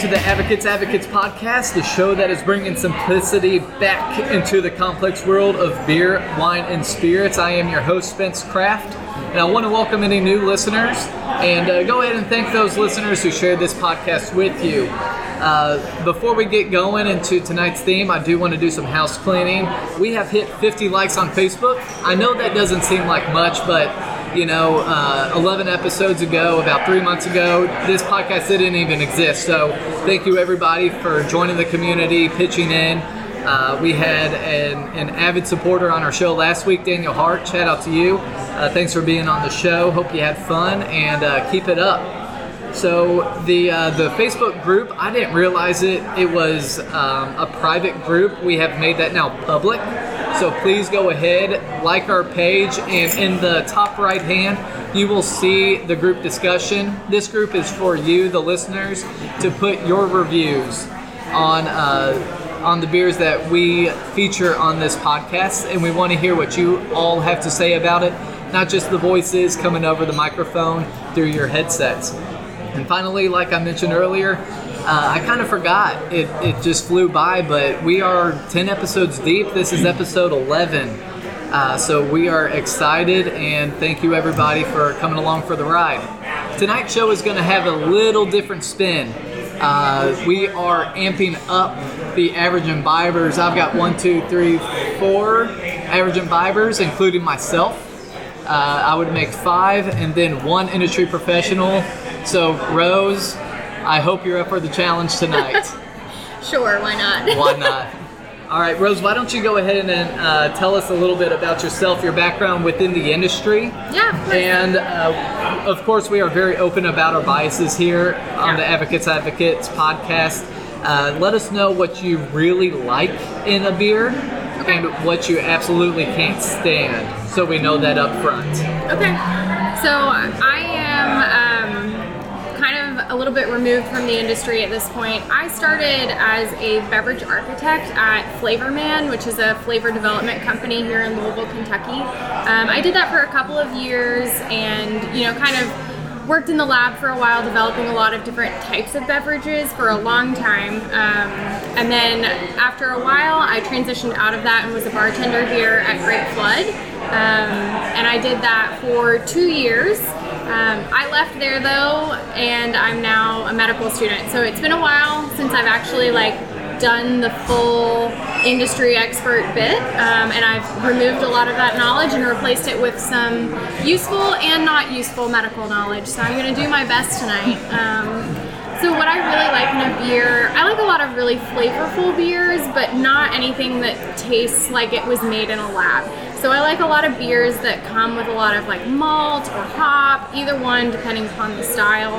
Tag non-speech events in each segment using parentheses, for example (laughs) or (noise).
to the Advocates Advocates podcast, the show that is bringing simplicity back into the complex world of beer, wine, and spirits. I am your host, Spence Kraft, and I want to welcome any new listeners and uh, go ahead and thank those listeners who shared this podcast with you. Uh, before we get going into tonight's theme, I do want to do some house cleaning. We have hit 50 likes on Facebook. I know that doesn't seem like much, but you know, uh, 11 episodes ago, about three months ago, this podcast didn't even exist. So thank you everybody for joining the community, pitching in. Uh, we had an, an, avid supporter on our show last week, Daniel Hart. Shout out to you. Uh, thanks for being on the show. Hope you had fun and uh, keep it up. So the uh, the Facebook group, I didn't realize it. It was um, a private group. We have made that now public. So please go ahead, like our page, and in the top right hand, you will see the group discussion. This group is for you, the listeners, to put your reviews on. Uh, on the beers that we feature on this podcast, and we want to hear what you all have to say about it, not just the voices coming over the microphone through your headsets. And finally, like I mentioned earlier, uh, I kind of forgot. It, it just flew by, but we are 10 episodes deep. This is episode 11. Uh, so we are excited, and thank you everybody for coming along for the ride. Tonight's show is going to have a little different spin. Uh, we are amping up the average imbibers. I've got one, two, three, four average imbibers, including myself. Uh, I would make five, and then one industry professional. So, Rose, I hope you're up for the challenge tonight. (laughs) sure, why not? (laughs) why not? All right, Rose, why don't you go ahead and uh, tell us a little bit about yourself, your background within the industry? Yeah. And uh, of course, we are very open about our biases here on the Advocates Advocates podcast. Uh, let us know what you really like in a beer okay. and what you absolutely can't stand so we know that up front. Okay. So I little bit removed from the industry at this point. I started as a beverage architect at Flavorman, which is a flavor development company here in Louisville, Kentucky. Um, I did that for a couple of years and, you know, kind of worked in the lab for a while developing a lot of different types of beverages for a long time. Um, and then after a while, I transitioned out of that and was a bartender here at Great Flood. Um, and I did that for two years. Um, I left there though, and I'm now a medical student. So it's been a while since I've actually like done the full industry expert bit, um, and I've removed a lot of that knowledge and replaced it with some useful and not useful medical knowledge. So I'm going to do my best tonight. Um, so what I really like in a beer, I like a lot of really flavorful beers, but not anything that tastes like it was made in a lab. So I like a lot of beers that come with a lot of like malt or hop, either one depending upon the style.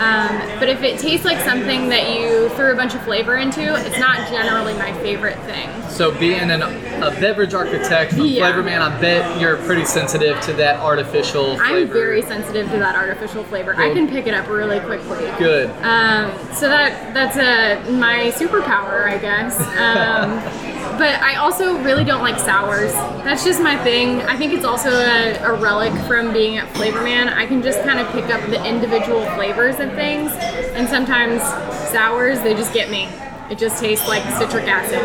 Um, but if it tastes like something that you threw a bunch of flavor into, it's not generally my favorite thing. So being an, a beverage architect from yeah. Flavorman, I bet you're pretty sensitive to that artificial flavor. I'm very sensitive to that artificial flavor. I can pick it up really quickly. Good. Um, so that that's a my superpower, I guess. Um, (laughs) but I also really don't like sours. That's just my thing. I think it's also a, a relic from being at Flavorman. I can just kind of pick up the individual flavors of things, and sometimes sours they just get me. It just tastes like citric acid.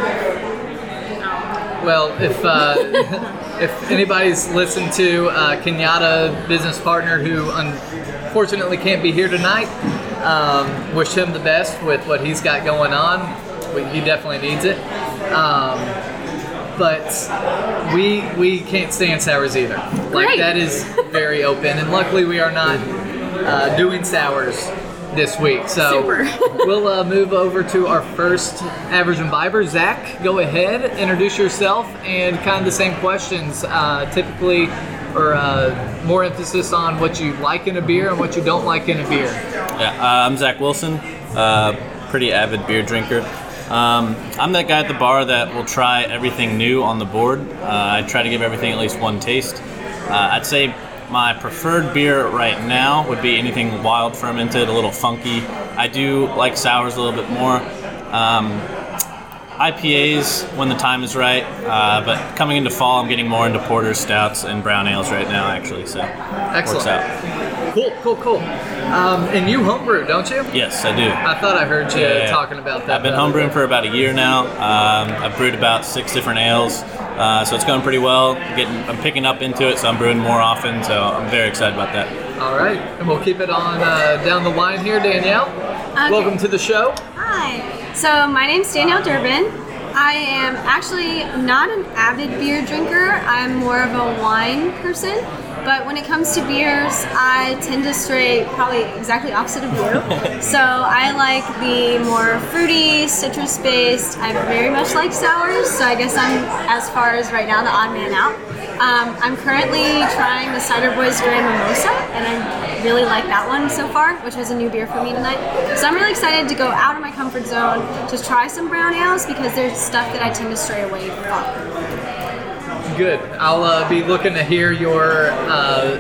Well, if uh, (laughs) if anybody's listened to uh, Kenyatta business partner who unfortunately can't be here tonight, um, wish him the best with what he's got going on. He definitely needs it. Um, but we we can't stand sours either. Like Great. that is very open, and luckily we are not uh, doing sours this week. So (laughs) we'll uh, move over to our first average imbiber. Zach, go ahead, introduce yourself, and kind of the same questions. Uh, typically, or uh, more emphasis on what you like in a beer and what you don't like in a beer. Yeah, uh, I'm Zach Wilson, uh, pretty avid beer drinker. Um, I'm that guy at the bar that will try everything new on the board. Uh, I try to give everything at least one taste. Uh, I'd say my preferred beer right now would be anything wild fermented, a little funky. I do like sours a little bit more. Um, IPAs when the time is right, uh, but coming into fall, I'm getting more into porters, stouts, and brown ales right now, actually. So Excellent. works out. Cool, cool, cool. Um, and you homebrew, don't you? Yes, I do. I thought I heard you Yeah. talking about that. I've been homebrewing for about a year now. Um, I've brewed about six different ales, uh, so it's going pretty well. Getting, I'm picking up into it, so I'm brewing more often. So I'm very excited about that. All right, and we'll keep it on uh, down the line here, Danielle. Welcome to the show. Hi. So my name's Danielle Durbin. I am actually not an avid beer drinker. I'm more of a wine person. But when it comes to beers, I tend to stray probably exactly opposite of you. (laughs) so I like the more fruity, citrus based. I very much like sours. So I guess I'm, as far as right now, the odd man out. Um, I'm currently trying the Cider Boys Grand Mimosa, and I really like that one so far, which was a new beer for me tonight. So I'm really excited to go out of my comfort zone to try some brown ales because there's stuff that I tend to stray away from. Good. I'll uh, be looking to hear your uh,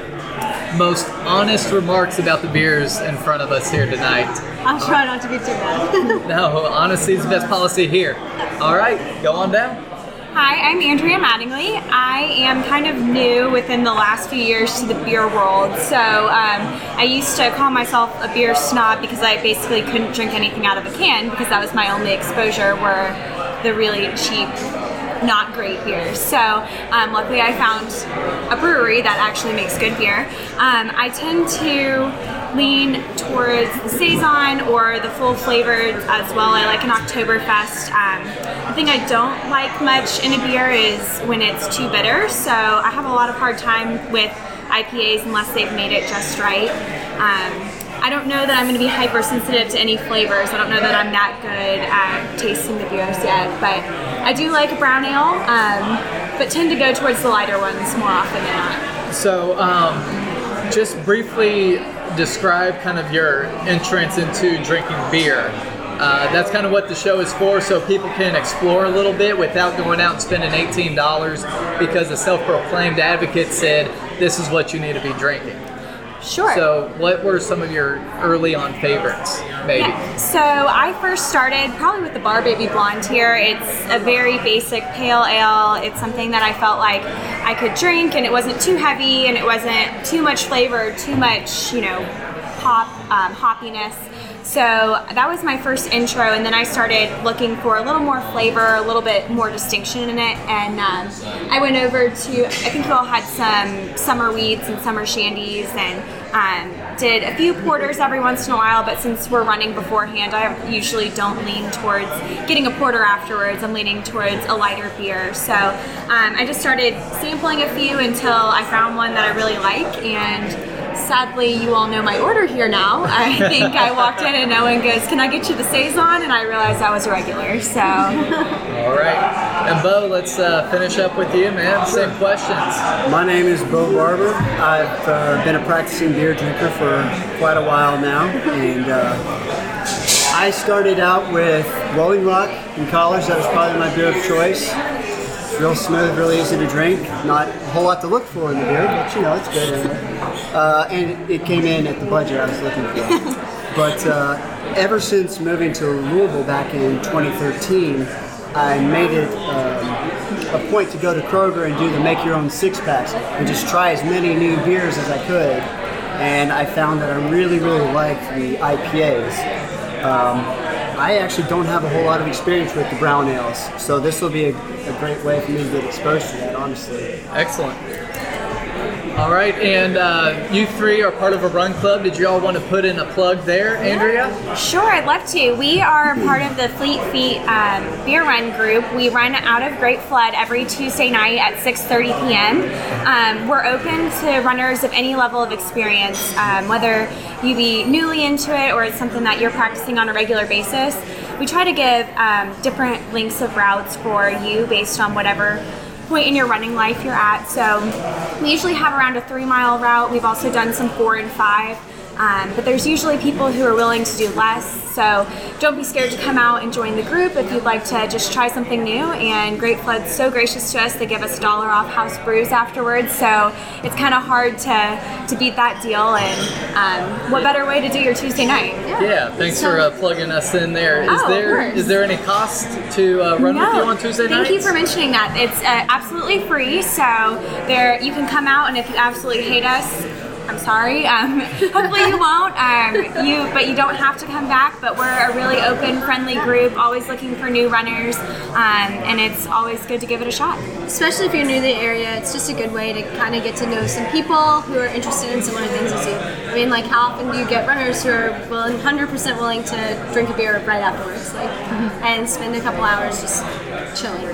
most honest remarks about the beers in front of us here tonight. I'll try not to be too bad. (laughs) No, honesty is the best policy here. All right, go on down. Hi, I'm Andrea Mattingly. I am kind of new within the last few years to the beer world. So um, I used to call myself a beer snob because I basically couldn't drink anything out of a can because that was my only exposure were the really cheap, not great beers. So um, luckily I found a brewery that actually makes good beer. Um, I tend to lean towards the saison or the full flavored as well. I like an Oktoberfest. Um, the thing I don't like much in a beer is when it's too bitter. So I have a lot of hard time with IPAs unless they've made it just right. Um, I don't know that I'm going to be hypersensitive to any flavors. I don't know that I'm that good at tasting the beers yet, but I do like a brown ale, um, but tend to go towards the lighter ones more often than not. So, um, just briefly describe kind of your entrance into drinking beer. Uh, that's kind of what the show is for, so people can explore a little bit without going out and spending $18 because a self proclaimed advocate said this is what you need to be drinking. Sure. So, what were some of your early on favorites, maybe? Yeah. So I first started probably with the Bar Baby Blonde here. It's a very basic pale ale. It's something that I felt like I could drink, and it wasn't too heavy, and it wasn't too much flavor, too much, you know, hop um, hoppiness. So that was my first intro, and then I started looking for a little more flavor, a little bit more distinction in it, and um, I went over to. I think you all had some summer wheats and summer shandies, and um, did a few porters every once in a while. But since we're running beforehand, I usually don't lean towards getting a porter afterwards. I'm leaning towards a lighter beer. So um, I just started sampling a few until I found one that I really like, and sadly, you all know my order here now. I (laughs) think I walked in and no one goes, "Can I get you the saison?" And I realized I was a regular. So All right. And Bo, let's uh, finish up with you, man. Same questions. My name is Bo Barber. I've uh, been a practicing beer drinker for quite a while now, and uh, I started out with Rolling Rock in college. That was probably my beer of choice. Real smooth, really easy to drink. Not a whole lot to look for in the beer, but you know it's good. Anyway. Uh, and it came in at the budget I was looking for. (laughs) but uh, ever since moving to Louisville back in 2013, I made it. Um, a point to go to Kroger and do the make your own six packs and just try as many new beers as I could. And I found that I really, really like the IPAs. Um, I actually don't have a whole lot of experience with the brown ales, so this will be a, a great way for me to get exposed to that, honestly. Excellent. All right, and uh, you three are part of a run club. Did you all want to put in a plug there, Andrea? Sure, I'd love to. We are part of the Fleet Feet um, Beer Run group. We run out of Great Flood every Tuesday night at 6:30 p.m. Um, we're open to runners of any level of experience, um, whether you be newly into it or it's something that you're practicing on a regular basis. We try to give um, different lengths of routes for you based on whatever point in your running life you're at. So we usually have around a three mile route. We've also done some four and five. Um, but there's usually people who are willing to do less. So don't be scared to come out and join the group if you'd like to just try something new. And Great Flood's so gracious to us; they give us a dollar off house brews afterwards. So it's kind of hard to to beat that deal. And um, what better way to do your Tuesday night? Yeah, thanks for uh, plugging us in there. Is Oh, there course. there any cost to uh, run with you on Tuesday night? Thank you for mentioning that. It's uh, absolutely free, so there you can come out, and if you absolutely hate us, I'm sorry. Um, (laughs) hopefully you won't. Um, you, but you don't have to come back. But we're a really open, friendly group, always looking for new runners, um, and it's always good to give it a shot. Especially if you're new to the area, it's just a good way to kind of get to know some people who are interested in similar things as you. I mean, like, how often do you get runners who are 100% willing to drink a beer right afterwards, like, and spend a couple hours just chilling?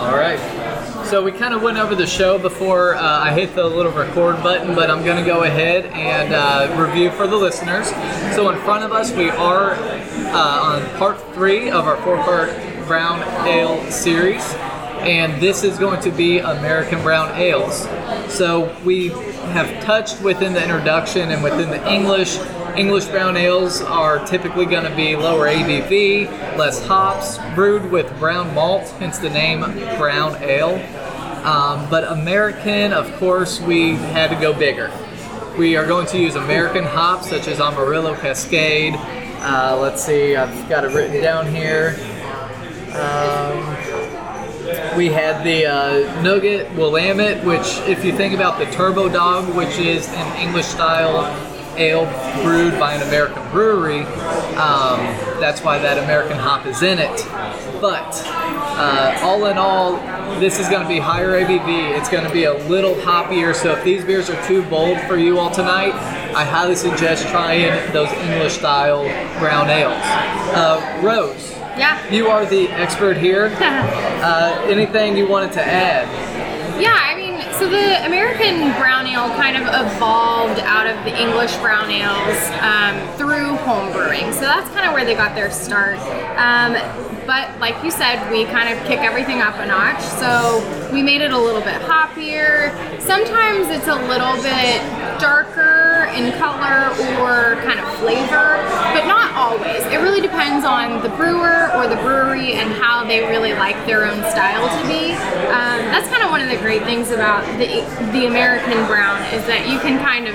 All right. So we kind of went over the show before uh, I hit the little record button, but I'm going to go ahead and uh, review for the listeners. So in front of us, we are uh, on part three of our four-part brown ale series, and this is going to be American brown ales. So we have touched within the introduction and within the English. English brown ales are typically going to be lower ABV, less hops, brewed with brown malt, hence the name brown ale. Um, but American, of course, we had to go bigger. We are going to use American hops such as Amarillo Cascade. Uh, let's see, I've got it written down here. Um, we had the uh, Nugget Willamette, which, if you think about the Turbo Dog, which is an English style ale brewed by an American brewery, um, that's why that American hop is in it. But uh, all in all, this is going to be higher ABV. It's going to be a little hoppier. So if these beers are too bold for you all tonight, I highly suggest trying those English style brown ales. Uh, Rose, Yeah. you are the expert here. (laughs) Uh, anything you wanted to add? Yeah, I mean, so the American brown ale kind of evolved out of the English brown ales um, through home brewing. So that's kind of where they got their start. Um, but like you said, we kind of kick everything up a notch. So we made it a little bit hoppier. Sometimes it's a little bit darker in color or kind of flavor, but not always. It really depends on the brewer or the brewery and how they really like their own style to be. Um, that's kind of one of the great things about the the American brown is that you can kind of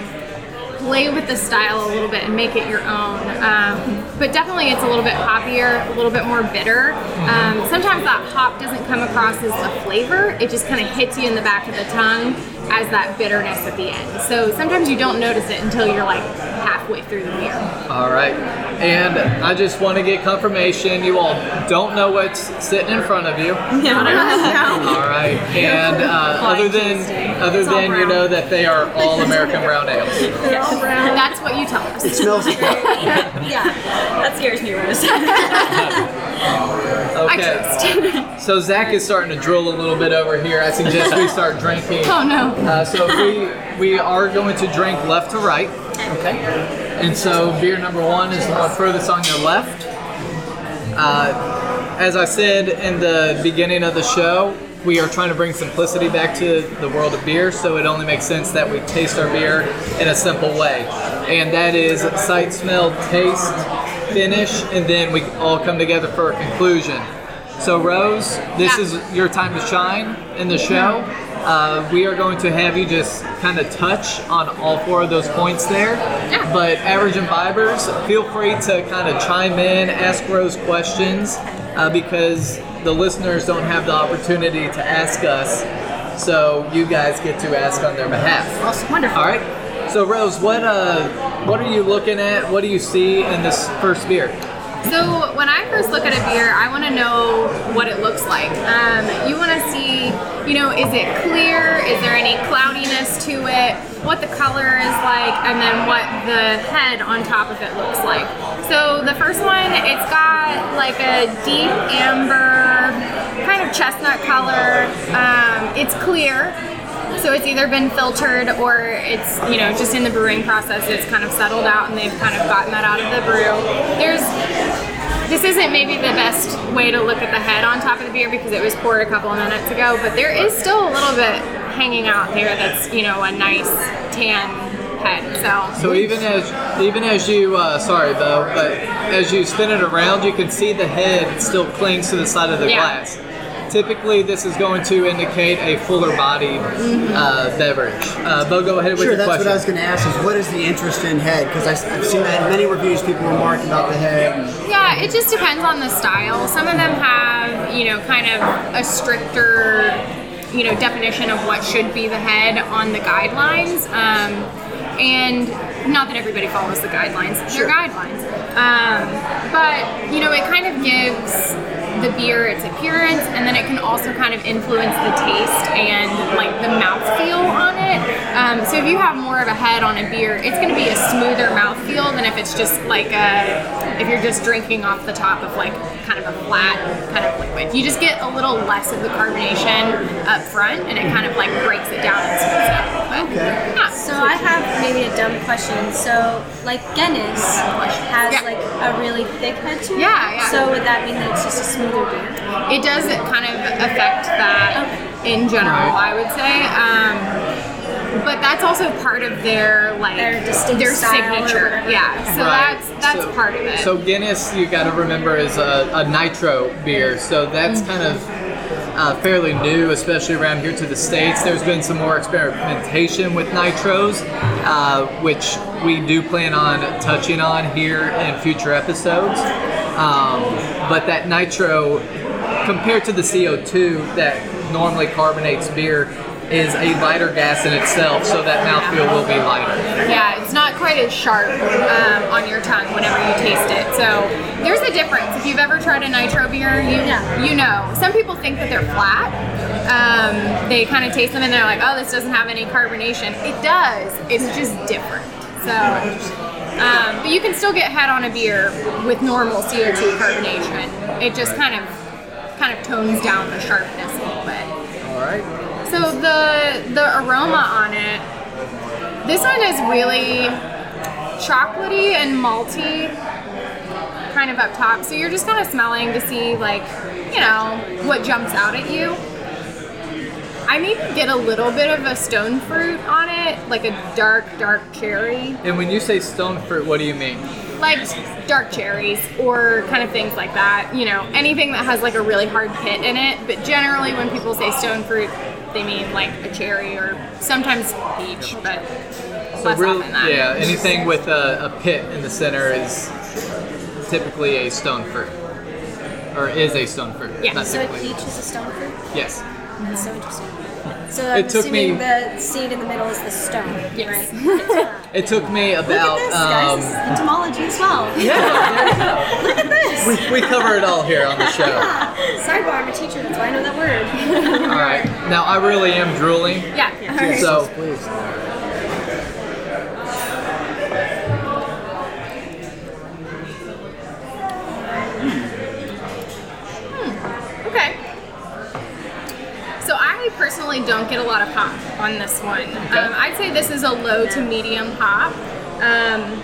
play with the style a little bit and make it your own. Um, but definitely, it's a little bit hoppier, a little bit more bitter. Um, sometimes that hop doesn't come across as a flavor; it just kind of hits you in the back of the tongue as that bitterness at the end. So sometimes you don't notice it until you're like halfway through the beer. All right. And I just want to get confirmation you all don't know what's sitting in front of you. All right. And uh, other than other than you know that they are all American brown (laughs) ales. That's what you tell us. It smells (laughs) good. That scares me, Rose. (laughs) Okay. So Zach is starting to drill a little bit over here. I suggest we start drinking. Oh no. Uh, so we we are going to drink left to right. Okay. And so beer number one is the one furthest on your left. Uh, as I said in the beginning of the show, we are trying to bring simplicity back to the world of beer, so it only makes sense that we taste our beer in a simple way. And that is sight, smell, taste, finish, and then we all come together for a conclusion. So, Rose, this Yeah. is your time to shine in the show. Uh, we are going to have you just kind of touch on all four of those points there. Yeah. But average imbibers, feel free to kind of chime in, ask Rose questions, uh, because the listeners don't have the opportunity to ask us. So you guys get to ask on their behalf. Awesome. Wonderful. All right. So Rose, what uh, what are you looking at? What do you see in this first beer? So when I first look at a beer, I want to know what it looks like. Um, you want to see, you know, is it clear? Is there any cloudiness to it? What the color is like, and then what the head on top of it looks like. So the first one, it's got like a deep amber, kind of chestnut color. Um, it's clear. So it's either been filtered or it's, you know, just in the brewing process, it's kind of settled out and they've kind of gotten that out of the brew. There's, this isn't maybe the best way to look at the head on top of the beer because it was poured a couple of minutes ago, but there is still a little bit hanging out there that's, you know, a nice tan head. So, So even as even as you uh, sorry Bo, but as you spin it around, you can see the head still clings to the side of the Yeah. glass. Typically, this is going to indicate a fuller bodied uh, beverage. Uh, Bo, go ahead with Sure, your that's question. what I was going to ask. Is what is the interest in head? Because I've seen that in many reviews. People remark about the head. Yeah, it just depends on the style. Some of them have, you know, kind of a stricter, you know, definition of what should be the head on the guidelines. Um, and not that everybody follows the guidelines, they're guidelines. Um, but, you know, it kind of gives the beer its appearance and then it can also kind of influence the taste and like the mouthfeel on it. Um, so if you have more of a head on a beer, it's going to be a smoother mouthfeel than if it's just like a, if you're just drinking off the top of like kind of a flat kind of liquid. You just get a little less of the carbonation up front and it kind of like breaks it down and smooths it out. But, Okay. Yeah. So I have maybe a dumb question. So like Guinness has Yeah. like a really thick head to it. Yeah, yeah. So would that mean that it's just a smoother beer? it does kind of affect that in general i would say um, but that's also part of their like Their distinct their style signature yeah so Right. that's that's So- part of it So Guinness, you got to remember, is a, a nitro beer. So that's Mm-hmm. kind of uh, fairly new, especially around here to the states. There's been some more experimentation with nitros, uh, which we do plan on touching on here in future episodes. Um, but that nitro, compared to the CO2 that normally carbonates beer, is a lighter gas in itself, so that mouthfeel will be lighter. yeah it's not quite as sharp um, on your tongue whenever you taste it so there's a difference if you've ever tried a nitro beer you Yeah. you know some people think that they're flat um, they kind of taste them and they're like oh this doesn't have any carbonation it does it's just different so um, but you can still get head on a beer with normal CO2 carbonation. It just kind of kind of tones down the sharpness a little bit. All right. So the the aroma on it, this one is really chocolatey and malty, kind of up top. So you're just kind of smelling to see like, you know, what jumps out at you. I maybe get a little bit of a stone fruit on it, like a dark, dark cherry. And when you say stone fruit, what do you mean? like dark cherries or kind of things like that. You know, anything that has like a really hard pit in it. But generally, when people say stone fruit, they mean like a cherry or sometimes peach, but less real- often that. yeah, anything with a, a pit in the center is typically a stone fruit, or is a stone fruit. Yeah, So typically. peach is a stone fruit? Yes. That's so interesting. So I'm It took assuming me- the seed in the middle is the stone, Yes. right? It took me about. Look about. at this, guys. um, This is entomology as well. (laughs) Yeah. Look at this. we, we cover it all here on the show. (laughs) Sidebar, I'm a teacher, that's why I know that word. All right. Now I really am drooling. Yeah. Alright. So please. Okay. So I personally don't get a lot of hop on this one. Um, I'd say this is a low to medium hop. Um,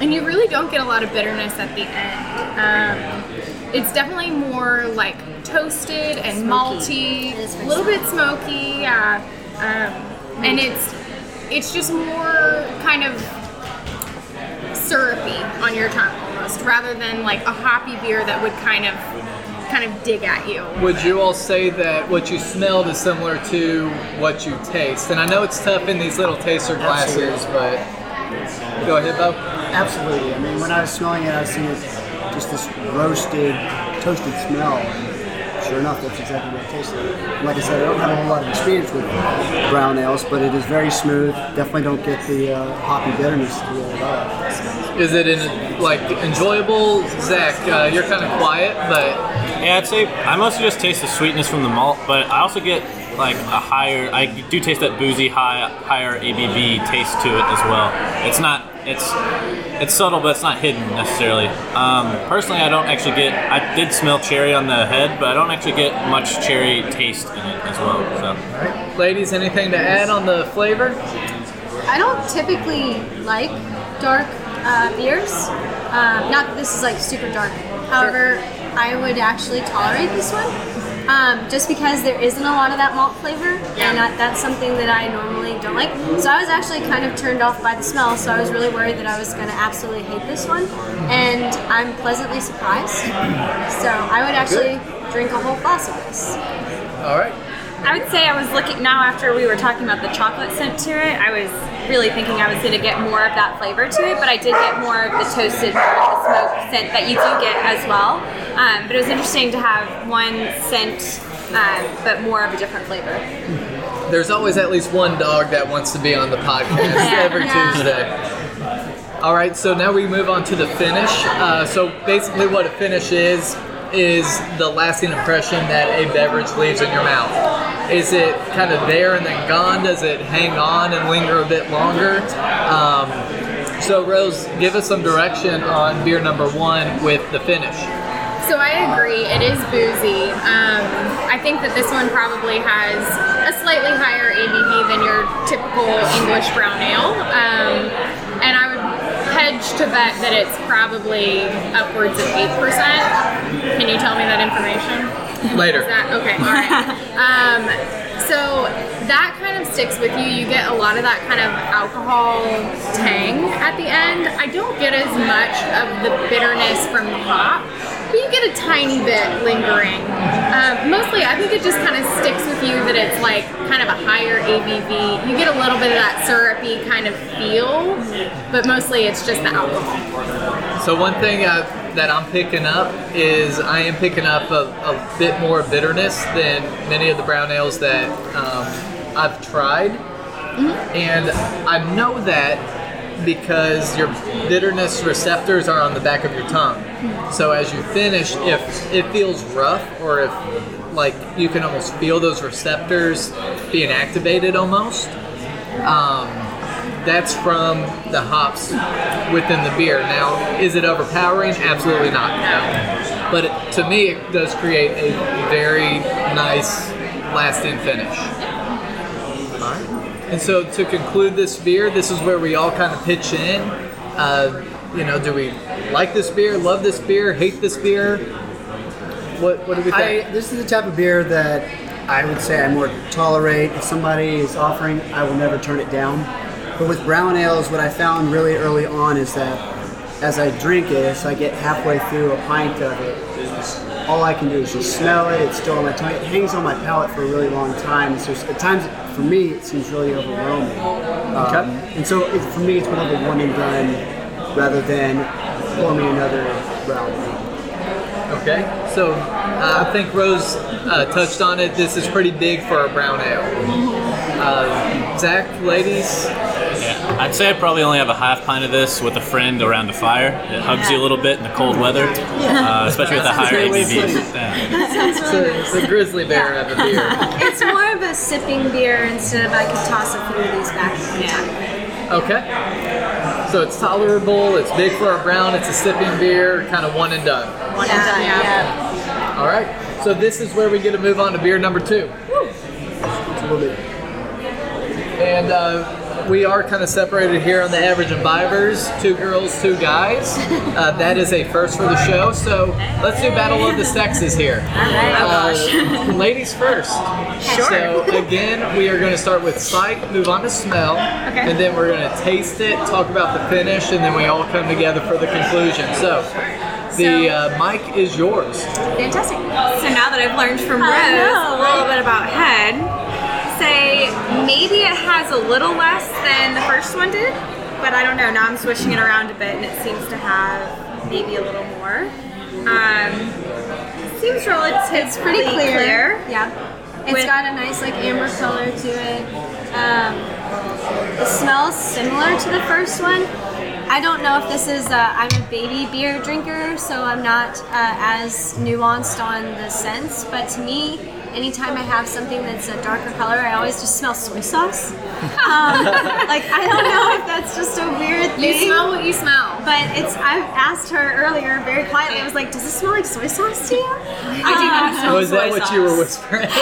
and you really don't get a lot of bitterness at the end. Um, it's definitely more like toasted and malty, a little bit smoky, yeah. Um, and it's it's just more kind of syrupy on your tongue almost, rather than like a hoppy beer that would kind of kind of dig at you. would you all say that what you smelled is similar to what you taste? And I know it's tough in these little taster glasses, but go ahead, Bo. Absolutely. I mean, when I was smelling it, I was seeing just this roasted, toasted smell. And sure enough, that's exactly what it tasted like. Like I said, I don't have a whole lot of experience with brown ales, but it is very smooth. Definitely don't get the uh, hoppy bitterness to it at all. Is it in, like enjoyable? Zach, uh, you're kind of quiet, but Yeah, I'd say I mostly just taste the sweetness from the malt, but I also get like a higher. I do taste that boozy, high, higher ABV taste to it as well. It's not. It's it's subtle, but it's not hidden necessarily. Um, personally, I don't actually get. I did smell cherry on the head, but I don't actually get much cherry taste in it as well. So ladies, anything to add on the flavor? I don't typically like dark uh, beers. Um, not that this is like super dark. However, I would actually tolerate this one. um, just because there isn't a lot of that malt flavor, and I, that's something that I normally don't like. So I was actually kind of turned off by the smell, so I was really worried that I was going to absolutely hate this one, and I'm pleasantly surprised. So I would actually drink a whole glass of this. All right. I would say I was looking now after we were talking about the chocolate scent to it. I was really thinking I was going to get more of that flavor to it, but I did get more of the toasted, more of the smoke scent that you do get as well. Um, but it was interesting to have one scent, uh, but more of a different flavor. There's always at least one dog that wants to be on the podcast every Yeah. Tuesday. All right, so now we move on to the finish. Uh, so basically, what a finish is is the lasting impression that a beverage leaves in your mouth. Is it kind of there and then gone? Does it hang on and linger a bit longer? Um, so, Rose, give us some direction on beer number one with the finish. So I agree, it is boozy. Um, I think that this one probably has a slightly higher ABV than your typical English brown ale. Um, hedge to bet that it's probably upwards of 8%. Can you tell me that information? Later. That okay? All right. (laughs) um, so that kind of sticks with you. You get a lot of that kind of alcohol tang at the end. I don't get as much of the bitterness from the hop, but you get a tiny bit lingering. Um, mostly, I think it just kind of sticks with you that it's like kind of a higher ABV. You get a little bit of that syrupy kind of feel, but mostly it's just the alcohol. So one thing uh, that I'm picking up is I am picking up a, a bit more bitterness than many of the brown ales that um, I've tried, and I know that because your bitterness receptors are on the back of your tongue. So as you finish, if it feels rough or if like you can almost feel those receptors being activated almost, um, that's from the hops within the beer. Now, is it overpowering? Absolutely not. But it, to me, it does create a very nice, lasting finish. And so, to conclude this beer, this is where we all kind of pitch in. Uh, you know, do we like this beer, love this beer, hate this beer? What, what do we I, think? this is the type of beer that I would say I more tolerate. If somebody is offering, I will never turn it down. But with brown ales, what I found really early on is that as I drink it, as I get halfway through a pint of it, all I can do is just smell it. It's still on my tongue. It hangs on my palate for a really long time. So at times, for me, it seems really overwhelming. Um, and so it, for me, it's more of a one and done rather than forming another brown. Okay, so uh, I think Rose uh, touched on it. This is pretty big for a brown ale. Uh, Zach, ladies, Yeah, I'd say I probably only have a half pint of this with a friend around a fire. It hugs you a little bit in the cold weather, uh, especially with the higher great way of ABVs. putting it. Yeah. it's a, it's a grizzly bear of a beer. It's more of a sipping beer instead of I could toss a few of these back in time. Okay, so it's tolerable. It's big for a brown. It's a sipping beer, kind of one and done. One and done, yeah. All right, so this is where we get to move on to beer number two. It's a little bit And uh, we are kind of separated here on the average imbibers two girls, two guys. (laughs) Uh, that is a first for the show. So let's do Battle of the Sexes here. Uh, ladies first. Sure. So again, we are going to start with sight, move on to smell, and then we're going to taste it, talk about the finish, and then we all come together for the conclusion. So the uh, mic is yours. Fantastic. So now that I've learned from I Rose a little bit about head, say maybe it has a little less than the first one did, but I don't know. Now I'm swishing it around a bit, and it seems to have maybe a little more. Um, seems relatively It's pretty clear. Yeah. It's With- got a nice like amber color to it. Um, it smells similar to the first one. I don't know if this is. Uh, I'm a baby beer drinker, so I'm not uh, as nuanced on the scents. But to me, anytime I have something that's a darker color, I always just smell soy sauce. Um, (laughs) like I don't know if that's just a weird thing. You smell what you smell. But it's. I asked her earlier very quietly. I was like, "Does it smell like soy sauce to you?" I do not smell Was that soy what you were whispering? (laughs)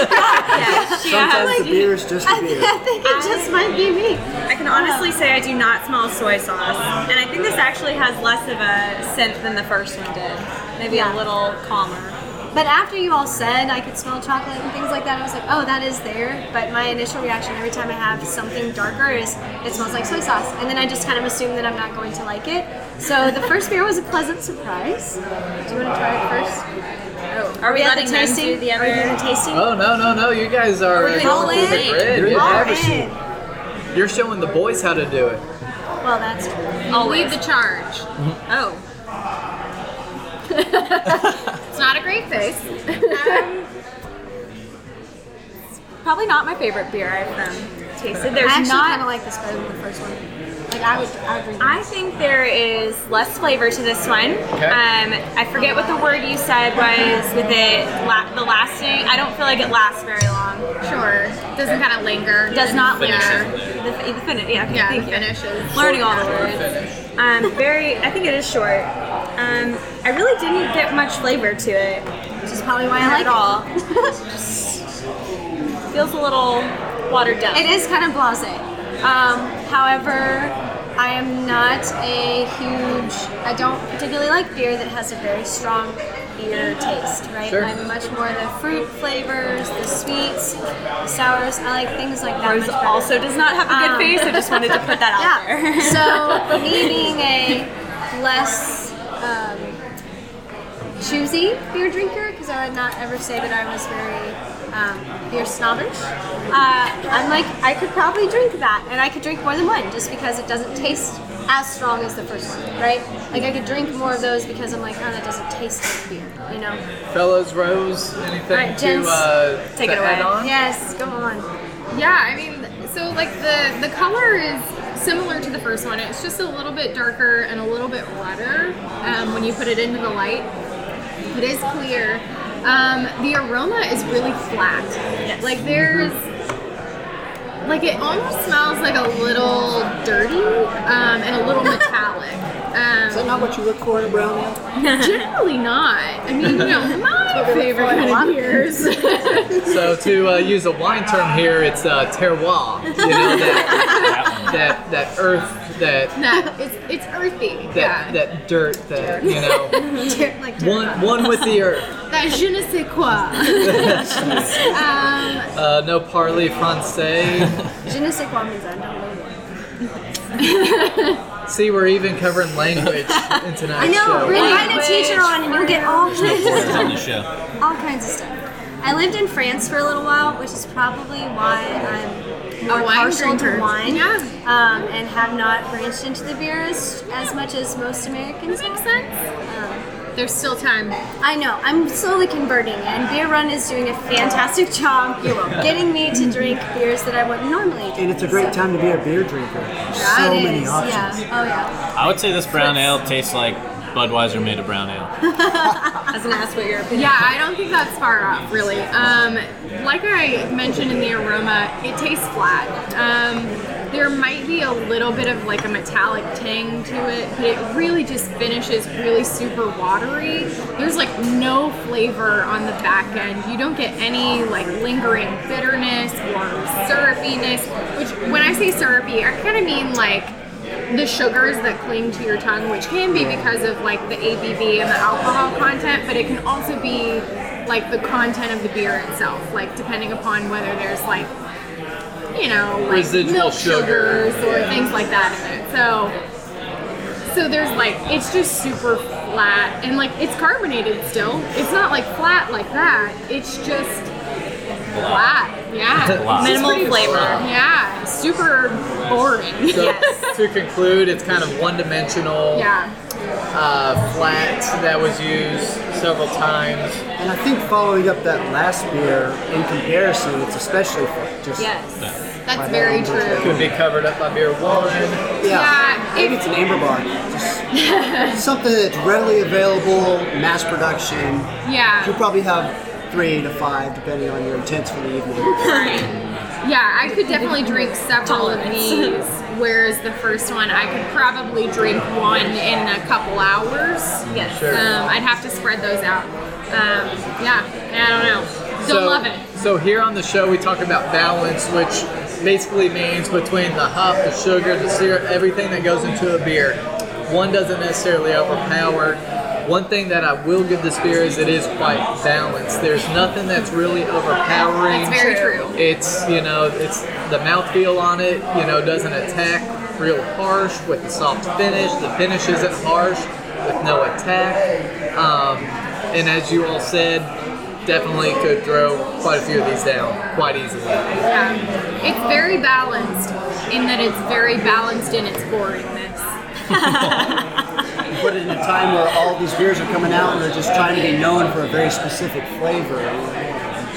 Yeah, Sometimes has. the beer is just a I, beer. I think it just might be me. I can honestly say I do not smell soy sauce, and I think this actually has less of a scent than the first one did. Maybe Yeah. a little calmer. But after you all said I could smell chocolate and things like that, I was like, oh, that is there. But my initial reaction every time I have something darker is it smells like soy sauce. And then I just kind of assume that I'm not going to like it. So the (laughs) first beer was a pleasant surprise. Do you want to try it first? Oh, Are we at the letting them tasting? do the Are we doing the tasting? Oh no no no! You guys are we uh, all going the in? grid. You're in. All in. You're showing the boys how to do it. Well, that's true. I'll lead the charge. Oh. (laughs) (laughs) It's not a great face. Probably not my favorite beer I've um, tasted. There's I actually not. kind of like this better than the first one. Like I would, I would drink. I think there is less flavor to this one. Okay. Um, I forget what the word you said was with it. La- the lasting. I don't feel like it lasts very long. Sure. Doesn't kind of linger. Does not linger. Yeah. The, fi- the finish. Yeah. okay, Yeah, thank the you. finish is Learning all the Short words. finish. Um, very. I think it is short. Um, I really didn't get much flavor to it which is probably why I like all. it. Feels a little watered down. It is kind of blasé. Um, however, I am not a huge. I don't particularly like beer that has a very strong beer taste. Right. Sure. I'm much more the fruit flavors, the sweets, the sours. I like things like that. Rose much better. also does not have a good Um, face. I just wanted to put that out (laughs) Yeah. there. so (laughs) me being a less um, choosy beer drinker, because I would not ever say that I was very um, beer snobbish. Uh, I'm like I could probably drink that, and I could drink more than one, just because it doesn't taste as strong as the first one, right? Like I could drink more of those because I'm like, oh, that doesn't taste like beer, you know? Fellas, Rose, anything Alright, to gents, uh, take to it add away. on? Yes, go on. Yeah, I mean, so like the the color is similar to the first one. It's just a little bit darker and a little bit redder um, when you put it into the light. It is clear. Um, the aroma is really flat. Yes. Like there's like it almost smells like a little dirty um, and a little (laughs) metallic. Is that Um, not what you look for in a brown ale? (laughs) generally not. I mean, you know, (laughs) my favorite kind of beers. So to uh, use a wine term here, it's uh, terroir. You know that that that earth, that (laughs) that it's it's earthy. that yeah. that dirt, that you know, (laughs) like one one with the earth. (laughs) that je ne sais quoi. um, Uh, no parley français. Je ne sais quoi means I don't know. See, we're even covering language in tonight's I know. show. We're inviting a teacher on, and you'll get all kinds of Words on the show. all kinds of stuff. I lived in France for a little while, which is probably why I'm more wine partial drinker. to wine. Yeah. Um, and have not branched into the beers as much as most Americans. makes have. sense. Um, There's still time. I know. I'm slowly converting, and Beer Run is doing a fantastic job getting me to drink beers that I wouldn't normally drink. And it's a great So- time to be a beer drinker. So It many options. Yeah. Oh yeah. I would say this brown ale tastes like Budweiser made a brown ale. I was gonna ask what your opinion. Yeah, I don't think that's far off, really. Um, like I mentioned in the aroma, it tastes flat. Um, there might be a little bit of like a metallic tang to it, but it really just finishes really super watery. There's like no flavor on the back end. You don't get any like lingering bitterness or syrupiness, which when I say syrupy, I kind of mean like the sugars that cling to your tongue, which can be because of like the ABV and the alcohol content, but it can also be like the content of the beer itself, like depending upon whether there's like you know like Residual milk sugar. sugars or things like that in it. So so there's like it's just super flat and like it's carbonated still. It's not like flat like that. It's just flat. Yeah. Blah. Minimal It's pretty- flavor. Yeah. Super boring. So to conclude, it's kind of one-dimensional, Yeah. uh, flat that was used several times. And I think following up that last beer, in comparison, it's especially fun. Just Yes. That's very true. Could be covered up by beer one. Yeah, Yeah, maybe if- it's an amber bar. Just (laughs) something that's readily available, mass production. Yeah. You'll probably have three to five, depending on your intents for the evening. Yeah, I could definitely drink several of these, whereas the first one I could probably drink one in a couple hours. Yes. Sure. Um, I'd have to spread those out. Um, yeah, I don't know. Don't so, love it. So here on the show, we talk about balance, which basically means between the hop, the sugar, the syrup, everything that goes into a beer. One doesn't necessarily overpower One thing that I will give this beer is it is quite balanced. There's nothing that's really overpowering. That's very true. It's you know it's the mouthfeel on it. You know doesn't attack real harsh with the soft finish. The finish isn't harsh with no attack. Um, and as you all said, definitely could throw quite a few of these down quite easily. Yeah. It's very balanced in that it's very balanced in its boringness. (laughs) (laughs) Put it in a time where all these beers are coming out and they're just trying to be known for a very specific flavor.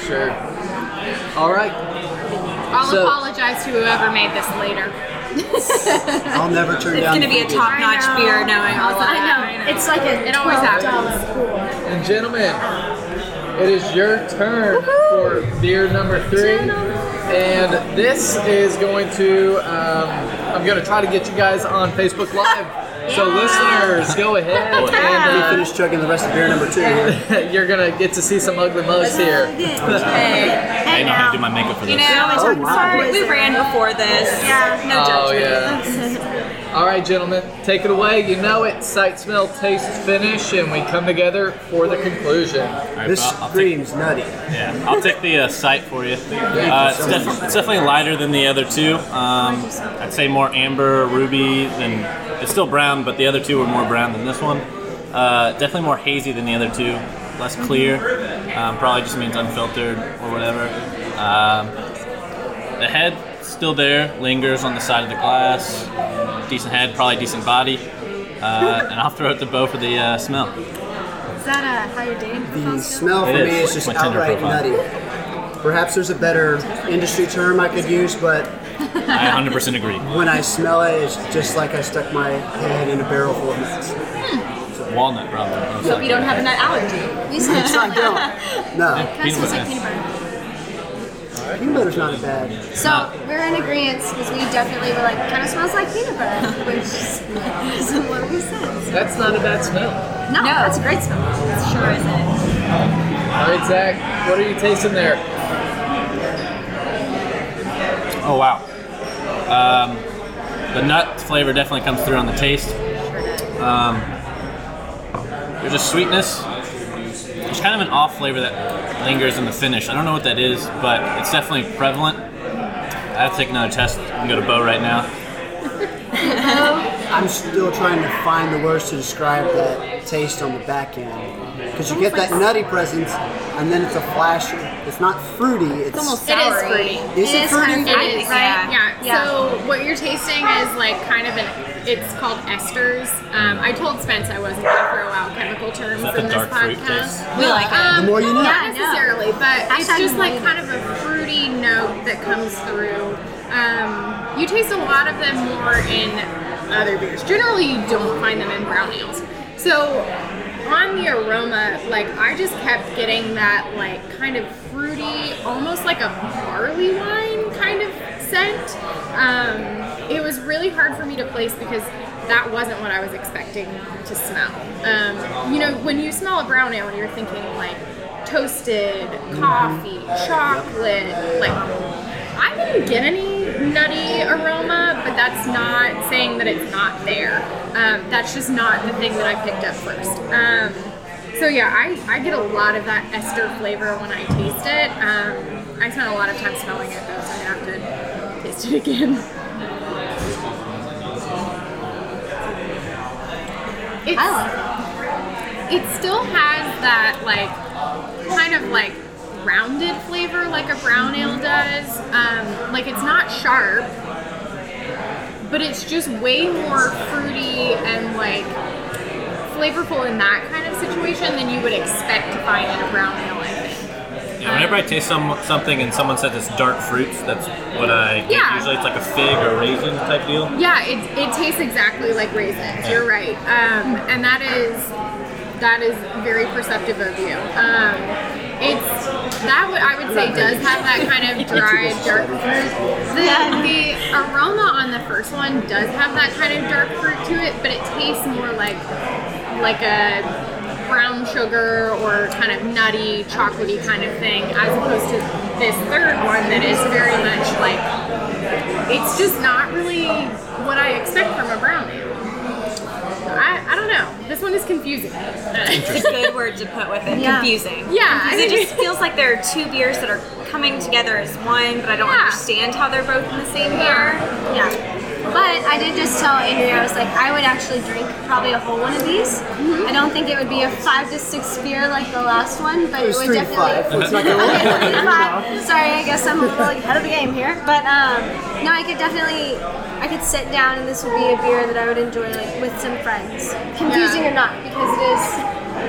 Sure. All right. I'll So- apologize to whoever made this later. (laughs) I'll never turn It's down. It's gonna be a top notch beer knowing all of I that. know. It's like a It always happens. And gentlemen, it is your turn for beer number three. And this is going to, um, I'm going to try to get you guys on Facebook Live. So, listeners, go ahead Let me and finish chugging the rest of beer number two here. uh, (laughs) you're going to get to see some ugly mugs here. (laughs) Hey, I know how to do my makeup for you this. know, Oh, wow. sorry, we ran before this. Yeah, no Oh, judgment. yeah. (laughs) All right, gentlemen, take it away. You know it. Sight, smell, taste, finish, and we come together for the conclusion. All right, This I'll- I'll take- screams nutty. Yeah, I'll take the uh, sight for you. Uh, it's, def- it's definitely lighter than the other two. Um, I'd say more amber, ruby than it's still brown, but the other two were more brown than this one. Uh, definitely more hazy than the other two, less clear. Um, probably just means unfiltered or whatever. Um, the head still there, lingers on the side of the glass. Decent head, probably decent body. Uh, and I'll throw it to Bo for the uh, smell. Is that how you're dating The smell for It me is. is just My Tinder outright profile. nutty. Perhaps there's a better industry term I could use, but I 100% agree. when I smell it, it's just like I stuck my head in a barrel full of nuts. Walnut, probably. Hope you don't have a nut allergy. You said It's not don't. (laughs) No, Peanut smells like peanut butter. Peanut butter's not a bad. So we're in agreement because we definitely were like, kind of smells like peanut butter, which isn't (laughs) what we said. So- That's not a bad smell. No, that's a great smell. It sure isn't. All right, Zach, what are you tasting there? Oh wow. Um, the nut flavor definitely comes through on the taste. Um, there's a sweetness. There's kind of an off flavor that lingers in the finish. I don't know what that is, but it's definitely prevalent. I have to take another test. Can go to Bo right now. (laughs) I'm still trying to find the words to describe that taste on the back end. Because you get that nutty presence, and then it's a flash. It's not fruity. It's, almost It is soury. fruity. Is it is kind fruity? of It fruity, is, right? Yeah. Yeah. So what you're tasting is like kind of an. It's called esters. Um, I told Spence I wasn't going to throw out chemical terms in this podcast. taste? We like it. Um, The more you know. Not necessarily, but it's just like kind of a fruity note that comes through. Um, you taste a lot of them more in other beers. Generally, you don't find them in brown ales. So on the aroma, like I just kept getting that like kind of fruity, almost like a barley wine kind of scent. Um, it was really hard for me to place because that wasn't what I was expecting to smell. Um, you know, when you smell a brown ale, you're thinking like toasted coffee, chocolate, like I didn't get any nutty aroma, but that's not saying that it's not there. Um, that's just not the thing that I picked up first. Um, so yeah, I, I get a lot of that ester flavor when I taste it. Um, I spent a lot of time smelling it though, so I have to taste it again. It's, it still has that like kind of like rounded flavor like a brown ale does. Um, like it's not sharp, but it's just way more fruity and like flavorful in that kind of situation than you would expect to find in a brown ale. I think. Yeah, whenever I taste some something and someone says it's dark fruits, that's what I get. Yeah. Usually it's like a fig or raisin type deal. Yeah, it, it tastes exactly like raisins. You're right, um, and that is that is very perceptive of you. Um, it's that would I would say does have that kind of dry dark fruit. The, the aroma on the first one does have that kind of dark fruit to it, but it tastes more like like a brown sugar or kind of nutty, chocolatey kind of thing, as opposed to this third one that is very much like it's just not really what I expect from a brown ale. I, I don't know. This one is confusing confusing. It's a good word to put with it. Yeah. Confusing. Yeah, I Because it just feels like there are two beers that are coming together as one, but I don't Yeah. understand how they're both in the same beer. Yeah. But I did just tell Andrea, I was like, I would actually drink probably a whole one of these. I don't think it would be a five to six beer like the last one, but It it, would three to definitely. five. It's not gonna work. Okay, three to five. Sorry, I guess I'm a little ahead of the game here. But um, no, I could definitely, I could sit down and this would be a beer that I would enjoy like with some friends. Confusing Yeah. or not, because it is.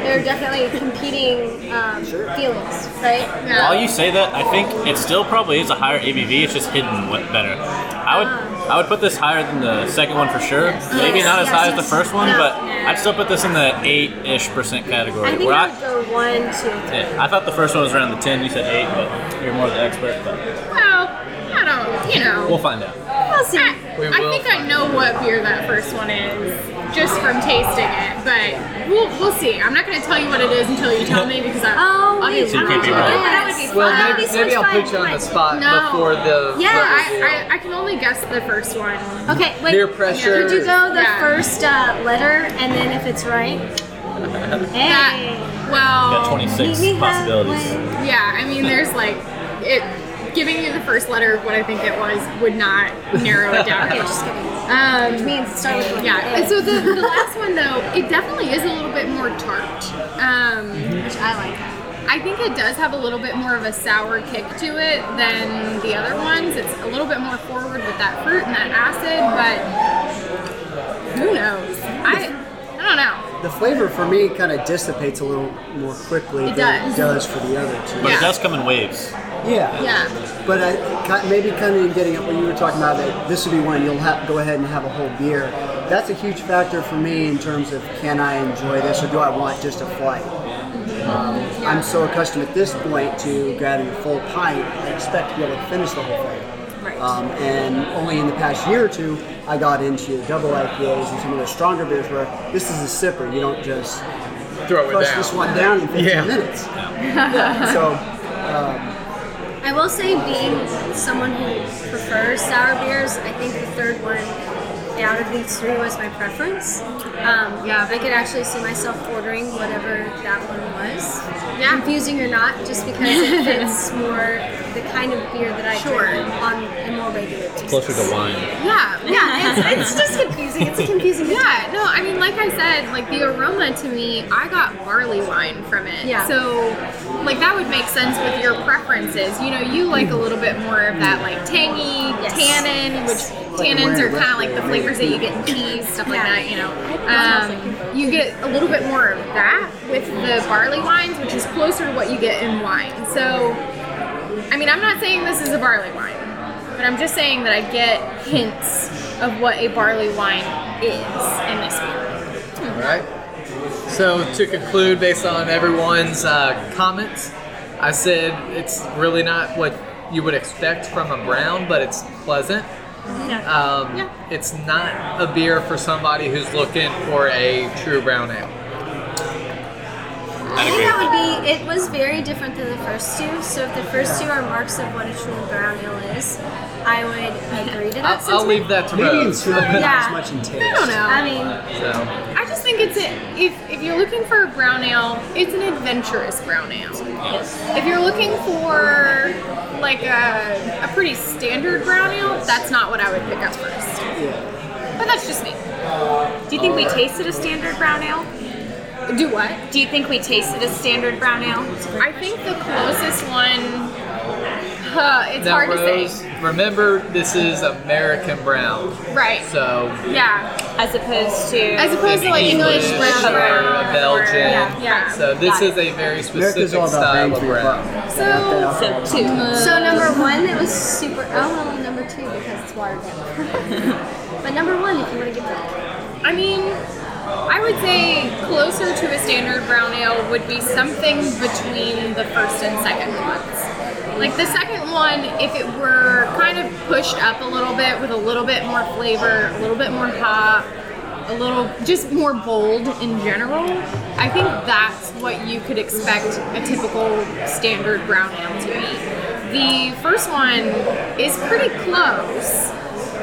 They're definitely competing um, feelings, right? While you say that, I think it still probably is a higher ABV. It's just hidden better. I would I would put this higher than the second one for sure. Maybe Yes, not as yes, high as the first one, No. but I'd still put this in the eight-ish percent category. I think where I would go one, two, three. yeah, I thought the first one was around the ten. You said eight, but you're more the expert. But Well, I don't, you know. we'll find out. We'll see. I, We I think I know what beer that first one is just from tasting it, but we'll, we'll see. I'm not going to tell you what it is until you tell me (laughs) because I, Oh, I'll be wait, So you can't be oh, right. that would be Well, fun. That maybe, be so maybe I'll put you on the spot No. before the. Yeah, I, I, I can only guess the first one. Okay, wait. Peer pressure. Could you go the Yeah. first uh, letter and then if it's right? (laughs) Hey. That, well, Got 26 Meet possibilities. halfway. yeah, I mean, there's like, it. Giving you the first letter of what I think it was would not narrow it down. (laughs) Okay, just kidding. Um, Which means start with yeah, A, and so the, the last one though, it definitely is a little bit more tart. Um, which I like. I think it does have a little bit more of a sour kick to it than the other ones. It's a little bit more forward with that fruit and that acid, but who knows? I I don't know. The flavor for me kind of dissipates a little more quickly It than does. it does for the other two. But Yeah. it does come in waves. Yeah. Yeah. But I, maybe kind of getting at what you were talking about, that this would be one you'll have, to go ahead and have a whole beer. That's a huge factor for me in terms of can I enjoy this or do I want just a flight? Um, I'm so accustomed at this point to grabbing a full pint, I expect to be able to finish the whole thing. Right. Um, and only in the past year or two, I got into double IPAs and some of the stronger beers where this is a sipper. You don't just throw it crush down. this one down in 15 Yeah. minutes. so (laughs) I will say, being someone who prefers sour beers, I think the third one out of these three was my preference. Um, Yeah. I could actually see myself ordering whatever that one was. Yeah. Confusing or not, just because it fits (laughs) more the kind of beer that I Sure. drink on a more regular basis. Closer to wine. Yeah. Yeah, it's, it's (laughs) just confusing. It's a confusing. Yeah, no, I mean, like I said, like the aroma to me, I got barley wine from it. Yeah. So, like, that would make sense with your preferences. You know, you like a little bit more of that, like, tangy Yes. tannin, which tannins are kind of like the flavors that you get in cheese, stuff like Yeah. that, you know. Um, you get a little bit more of that with the barley wines, which is closer to what you get in wine. So, I mean, I'm not saying this is a barley wine, but I'm just saying that I get hints of what a barley wine is in this beer. All right. So to conclude, based on everyone's uh, comments, I said it's really not what you would expect from a brown, but it's pleasant. Um, Yeah. It's not a beer for somebody who's looking for a true brown ale. I think that would be. It was very different than the first two. So if the first two are marks of what a true brown ale is, I would agree to (laughs) that. I'll, I'll sentiment. leave that to maybe in Rose. smell, not Yeah. as much in taste. I don't know. I mean, So, I just think it's a, if if you're looking for a brown ale, it's an adventurous brown ale. Yes. If you're looking for like a, a pretty standard brown ale, that's not what I would pick up first. But that's just me. Do you think we tasted a standard brown ale? Do what? Do you think we tasted a standard brown ale? I think the closest one. Uh, it's now, hard to say. remember this is American brown. Right. So, Yeah. As opposed to As opposed to like English, English red or brown, a Belgian. Yeah. yeah. So this Got is a very specific America's all about style of for brown. buck. So, so two. so number one, it was super. Oh well, number two because it's watered down. (laughs) but number one, if you want to get that. I mean, I would say closer to a standard brown ale would be something between the first and second ones. Like the second one, if it were kind of pushed up a little bit with a little bit more flavor, a little bit more hop, a little just more bold in general, I think that's what you could expect a typical standard brown ale to be. The first one is pretty close,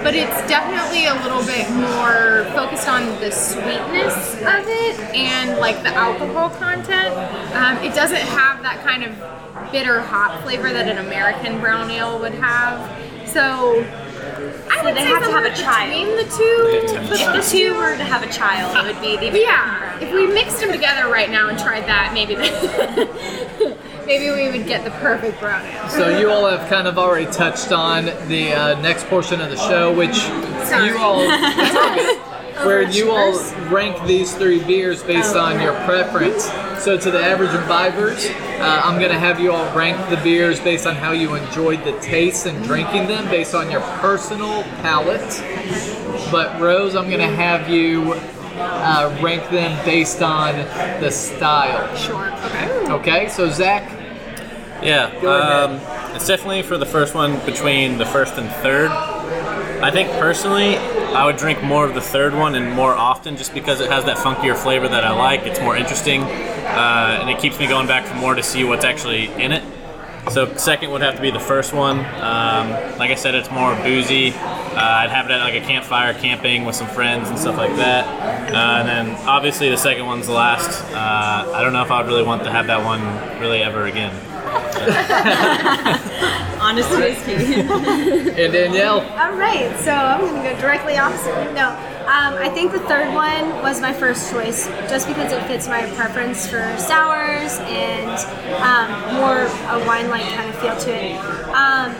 but it's definitely a little bit more focused on the sweetness of it and like the alcohol content. Um, it doesn't have that kind of bitter hop flavor that an American brown ale would have. So. I So would they say have to have a child. between the two. If the the two were to have a child, it would be the American yeah, brown if we mixed them together right now and tried that, maybe (laughs) maybe we would get the perfect brown ale. So you all have kind of already touched on the uh, next portion of the show, which Sorry. you all, it's all good, where you all rank these three beers based on your preference. So to the average imbibers, uh, I'm gonna have you all rank the beers based on how you enjoyed the taste and drinking them, based on your personal palate. But Rose, I'm gonna have you uh, rank them based on the style. Sure. Okay. Okay, so Zach, Yeah, um, it's definitely for the first one between the first and third. I think personally, I would drink more of the third one and more often just because it has that funkier flavor that I like. It's more interesting, uh, and it keeps me going back for more to see what's actually in it. So second would have to be the first one. Um, like I said, it's more boozy. Uh, I'd have it at like a campfire, camping with some friends and stuff like that. Uh, and then obviously the second one's the last. Uh, I don't know if I would really want to have that one really ever again. (laughs) Honestly is key. (laughs) and Danielle. All right, so I'm going to go directly opposite. No, um, I think the third one was my first choice just because it fits my preference for sours and um, more a wine like kind of feel to it. Um,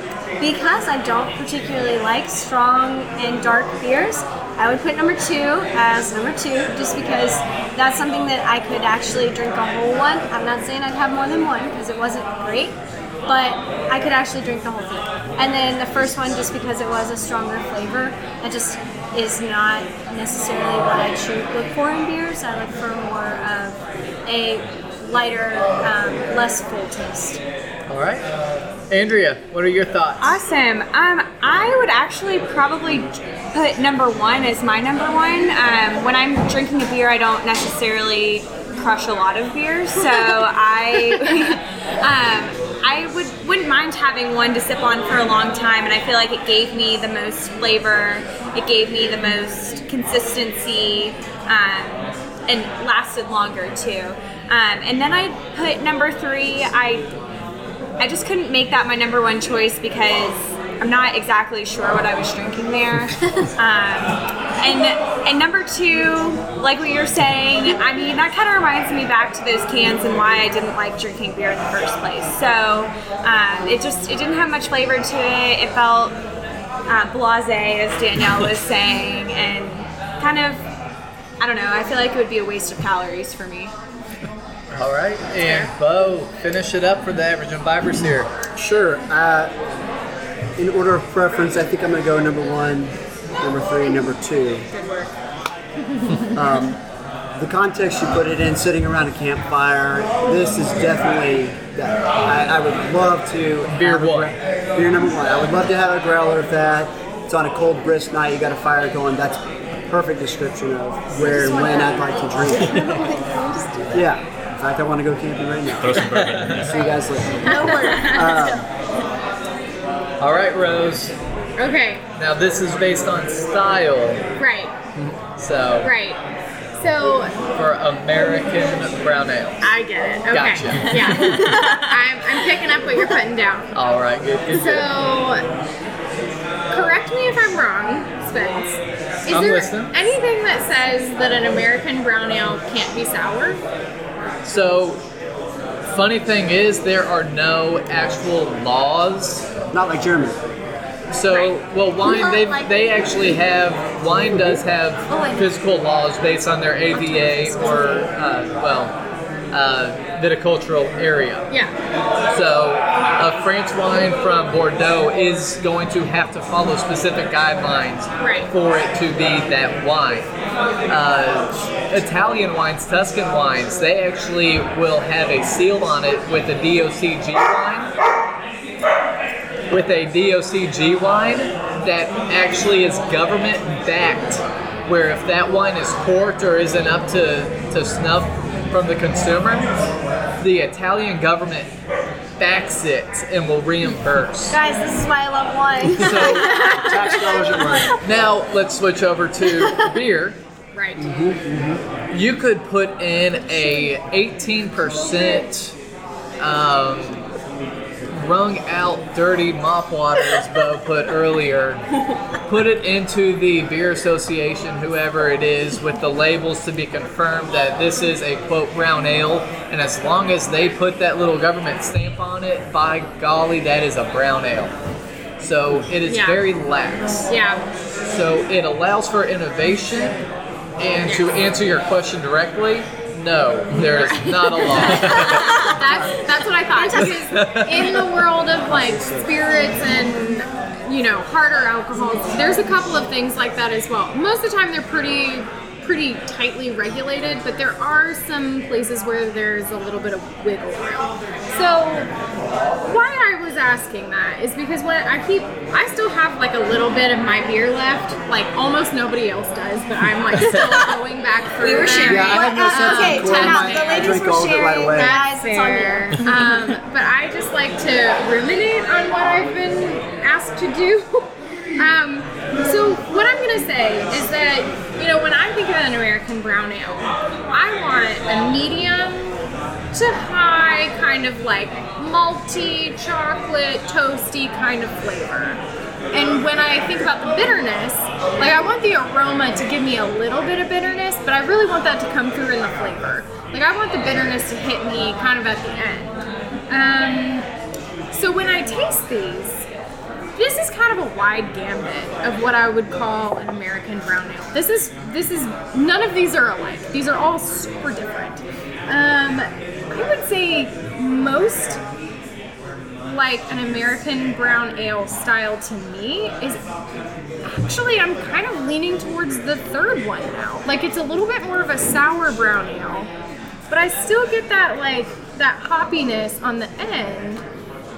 because I don't particularly like strong and dark beers, I would put number two as number two just because that's something that I could actually drink a whole one. I'm not saying I'd have more than one because it wasn't great, but I could actually drink the whole thing. And then the first one, just because it was a stronger flavor, that just is not necessarily what I should look for in beers. I look for more of a lighter, um, less full taste. All right. Andrea, what are your thoughts? Awesome. Um, I would actually probably put number one as my number one. Um, when I'm drinking a beer, I don't necessarily crush a lot of beers, so (laughs) I (laughs) um, I would wouldn't mind having one to sip on for a long time, and I feel like it gave me the most flavor. It gave me the most consistency. Um, and lasted longer too. Um, and then I put number three. I I just couldn't make that my number one choice because I'm not exactly sure what I was drinking there. (laughs) um, and and number two, like what you're saying, I mean that kind of reminds me back to those cans and why I didn't like drinking beer in the first place. So um, it just it didn't have much flavor to it. It felt uh, blasé, as Danielle was saying, and kind of I don't know. I feel like it would be a waste of calories for me. All right. And Bo, finish it up for the average imbibers here. Sure. Uh, in order of preference, I think I'm going to go number one, number three, number two. Good (laughs) work. Um, the context you put it in, sitting around a campfire, this is definitely that. I, I would love to. Beer have one. gra- beer number one. I would love to have a growler of that. It's on a cold, brisk night. You got a fire going. That's a perfect description of where and when I'd like to drink. (laughs) yeah. In fact, I want to go camping right now. Throw some bourbon in there. See you guys later. No worries. Um, All right, Rose. Okay. Now this is based on style. Right. So Right. So for American brown ale. I get it. Okay. Gotcha. Yeah. (laughs) I'm, I'm picking up what you're putting down. All right. Good. Good. So, good. correct me if I'm wrong, Spence. Is I'm there listening. anything that says that an American brown ale can't be sour? So funny thing is there are no actual laws Not like Germany. So, well, wine they they actually have wine does have Oh, I know. physical laws based on their AVA or uh, well uh, viticultural area. Yeah. So, a French wine from Bordeaux is going to have to follow specific guidelines Right. for it to be that wine. Uh, Italian wines, Tuscan wines, they actually will have a seal on it with a DOCG wine with a DOCG wine that actually is government backed, where if that wine is corked or isn't up to, to snuff from the consumer, the Italian government backs it and will reimburse. Guys, this is why I love wine. So (laughs) Tax dollars at work. now let's switch over to beer. Right. You could put in a 18% um, wrung out dirty mop water, as Bo put earlier. Put it into the beer association, whoever it is, with the labels to be confirmed that this is a quote brown ale. And as long as they put that little government stamp on it, by golly, that is a brown ale. So it is Yeah. very lax. Yeah. So it allows for innovation. And to answer your question directly, no, there is not a lot. (laughs) That's that's what I thought. Because in the world of like spirits and you know harder alcohols, there's a couple of things like that as well. Most of the time, they're pretty pretty tightly regulated, but there are some places where there's a little bit of wiggle room. So why I was asking that is because when I keep, I still have like a little bit of my beer left. Like almost nobody else does, but I'm like (laughs) still going back through. We were sharing. Yeah, I have no Uh, sense okay, of time out. The ladies were all right sharing. away. That's it's on you. fair. um, but I just like to ruminate on what I've been asked to do. (laughs) Um, so what I'm gonna say is that you know when I think of an American brown ale, I want a medium to high kind of like malty, chocolate, toasty kind of flavor. And when I think about the bitterness, like I want the aroma to give me a little bit of bitterness, but I really want that to come through in the flavor. Like I want the bitterness to hit me kind of at the end. Um, so when I taste these, this is kind of a wide gambit of what I would call an American brown ale. This is this is none of these are alike. These are all super different. Um, I would say most like an American brown ale style to me is actually I'm kind of leaning towards the third one now. Like it's a little bit more of a sour brown ale, but I still get that like that hoppiness on the end.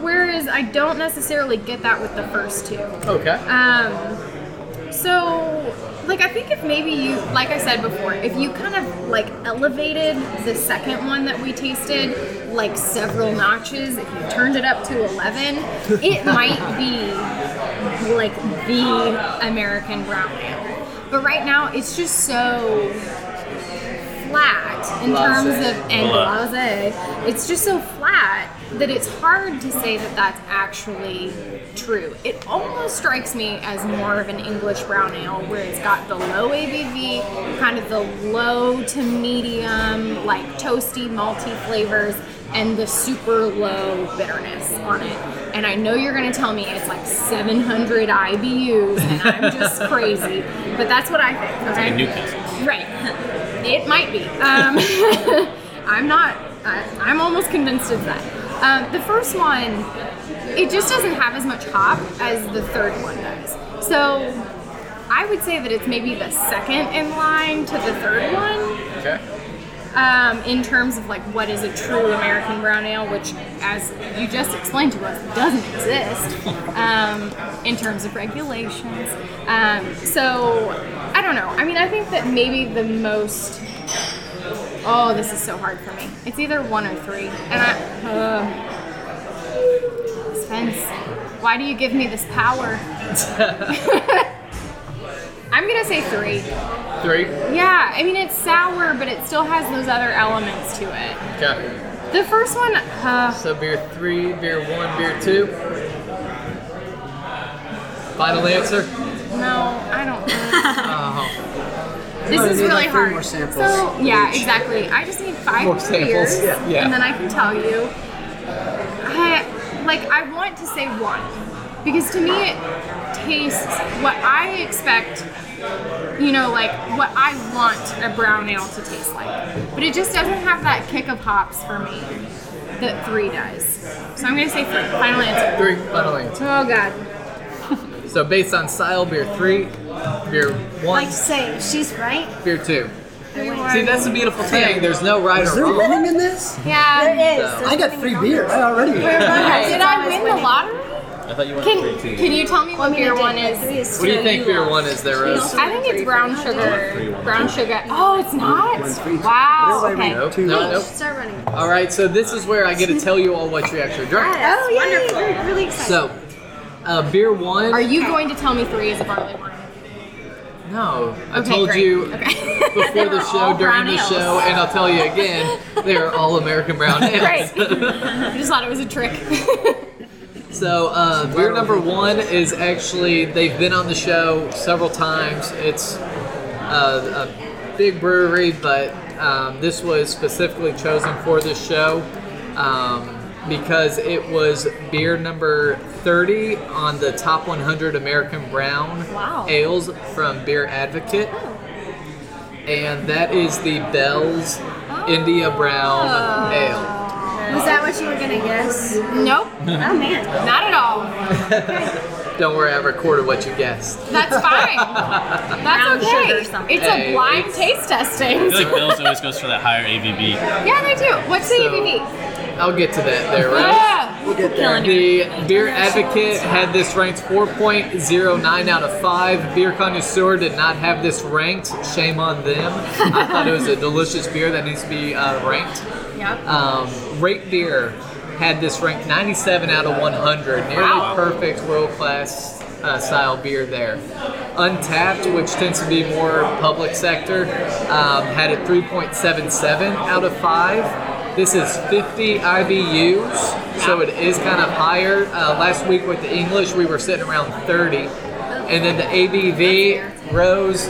Whereas I don't necessarily get that with the first two. Okay. Um, so, like, I think if maybe you, like I said before, if you kind of like elevated the second one that we tasted like several notches, if you turned it up to 11, (laughs) it might be like the American brown ale. But right now, it's just so flat in terms of and Blah. blase. It's just so flat that it's hard to say that that's actually true. It almost strikes me as more of an English brown ale where it's got the low ABV, kind of the low to medium, like toasty, malty flavors. And the super low bitterness on it. And I know you're gonna tell me it's like 700 IBUs and I'm just (laughs) crazy, but that's what I think. Okay? in Newcastle. Right. It might be. Um, (laughs) I'm not. I, I'm almost convinced of that. Um, the first one, it just doesn't have as much hop as the third one does. So I would say that it's maybe the second in line to the third one Okay. um, in terms of like what is a true American brown ale, which, as you just explained to us, doesn't exist (laughs) um, in terms of regulations. Um, so I don't know. I mean, I think that maybe the most. Oh, this is so hard for me. It's either one or three, and I. Uh, Spence, why do you give me this power? (laughs) I'm gonna say three. Three. Yeah, I mean it's sour, but it still has those other elements to it. Okay. The first one, uh, So beer three, beer one, beer two. Final answer. no, I don't. This is really hard. more samples So yeah, each. exactly. I just need five More samples, beers, yeah, yeah. and then I can tell you. I, like I want to say one because to me it tastes what I expect. You know, like what I want a brown ale to taste like, but it just doesn't have that kick of hops for me that three does. So I'm gonna say three. Final answer. Three. Final answer. Oh God. So based on style, beer three, beer one, Like to say, she's right. beer two. See, that's the beautiful thing. There's no right Is or there wrong. winning in this? Yeah. There is. There's I got winning three and beers. I already. Did I win the lottery? I thought you went Can, three, two. can you tell me what beer one is? What do you think beer one is there, Rose? I think it's brown sugar. Brown sugar. Oh, it's not. three, two. Wow. Okay. Nope, Two nope, Start running. All right, so this is where I get to tell you all what you actually drank. Oh, yeah, wonderful. Really excited. So, uh, beer one. Are you going to tell me three is a barley wine? No, I Okay, told great. you Okay. (laughs) before the (laughs) show, during the ales. show, and I'll tell you again. They are all American brown (laughs) ales. Great. I just thought it was a trick. So, uh, beer number one is actually, they've been on the show several times. It's uh, a big brewery, but um, this was specifically chosen for this show um, because it was beer number 30 on the top 100 American brown Wow. ales from Beer Advocate. Oh. And that is the Bell's oh. India Brown Ale. Was that what you were gonna guess? nope. Oh man. Not at all. (laughs) Don't worry, I recorded what you guessed. That's fine. (laughs) That's Brown okay. sugar. It's Hey, a blind it's- taste testing. I feel like Bill's always goes for that higher ABV. yeah, they do. What's the So- ABV? I'll get to that there, right? Yeah. We'll get there. The Beer Advocate had this ranked 4.09 out of 5. Beer Connoisseur did not have this ranked. Shame on them. I thought it was a (laughs) delicious beer that needs to be uh, ranked. Yep. Um, Rate Beer had this ranked 97 out of 100. Nearly Wow. perfect world class uh, style beer there. Untappd, which tends to be more public sector, um, had it 3.77 out of 5. This is 50 IBUs, so it is kind of higher. Uh, last week with the English, we were sitting around 30. And then the ABV rose.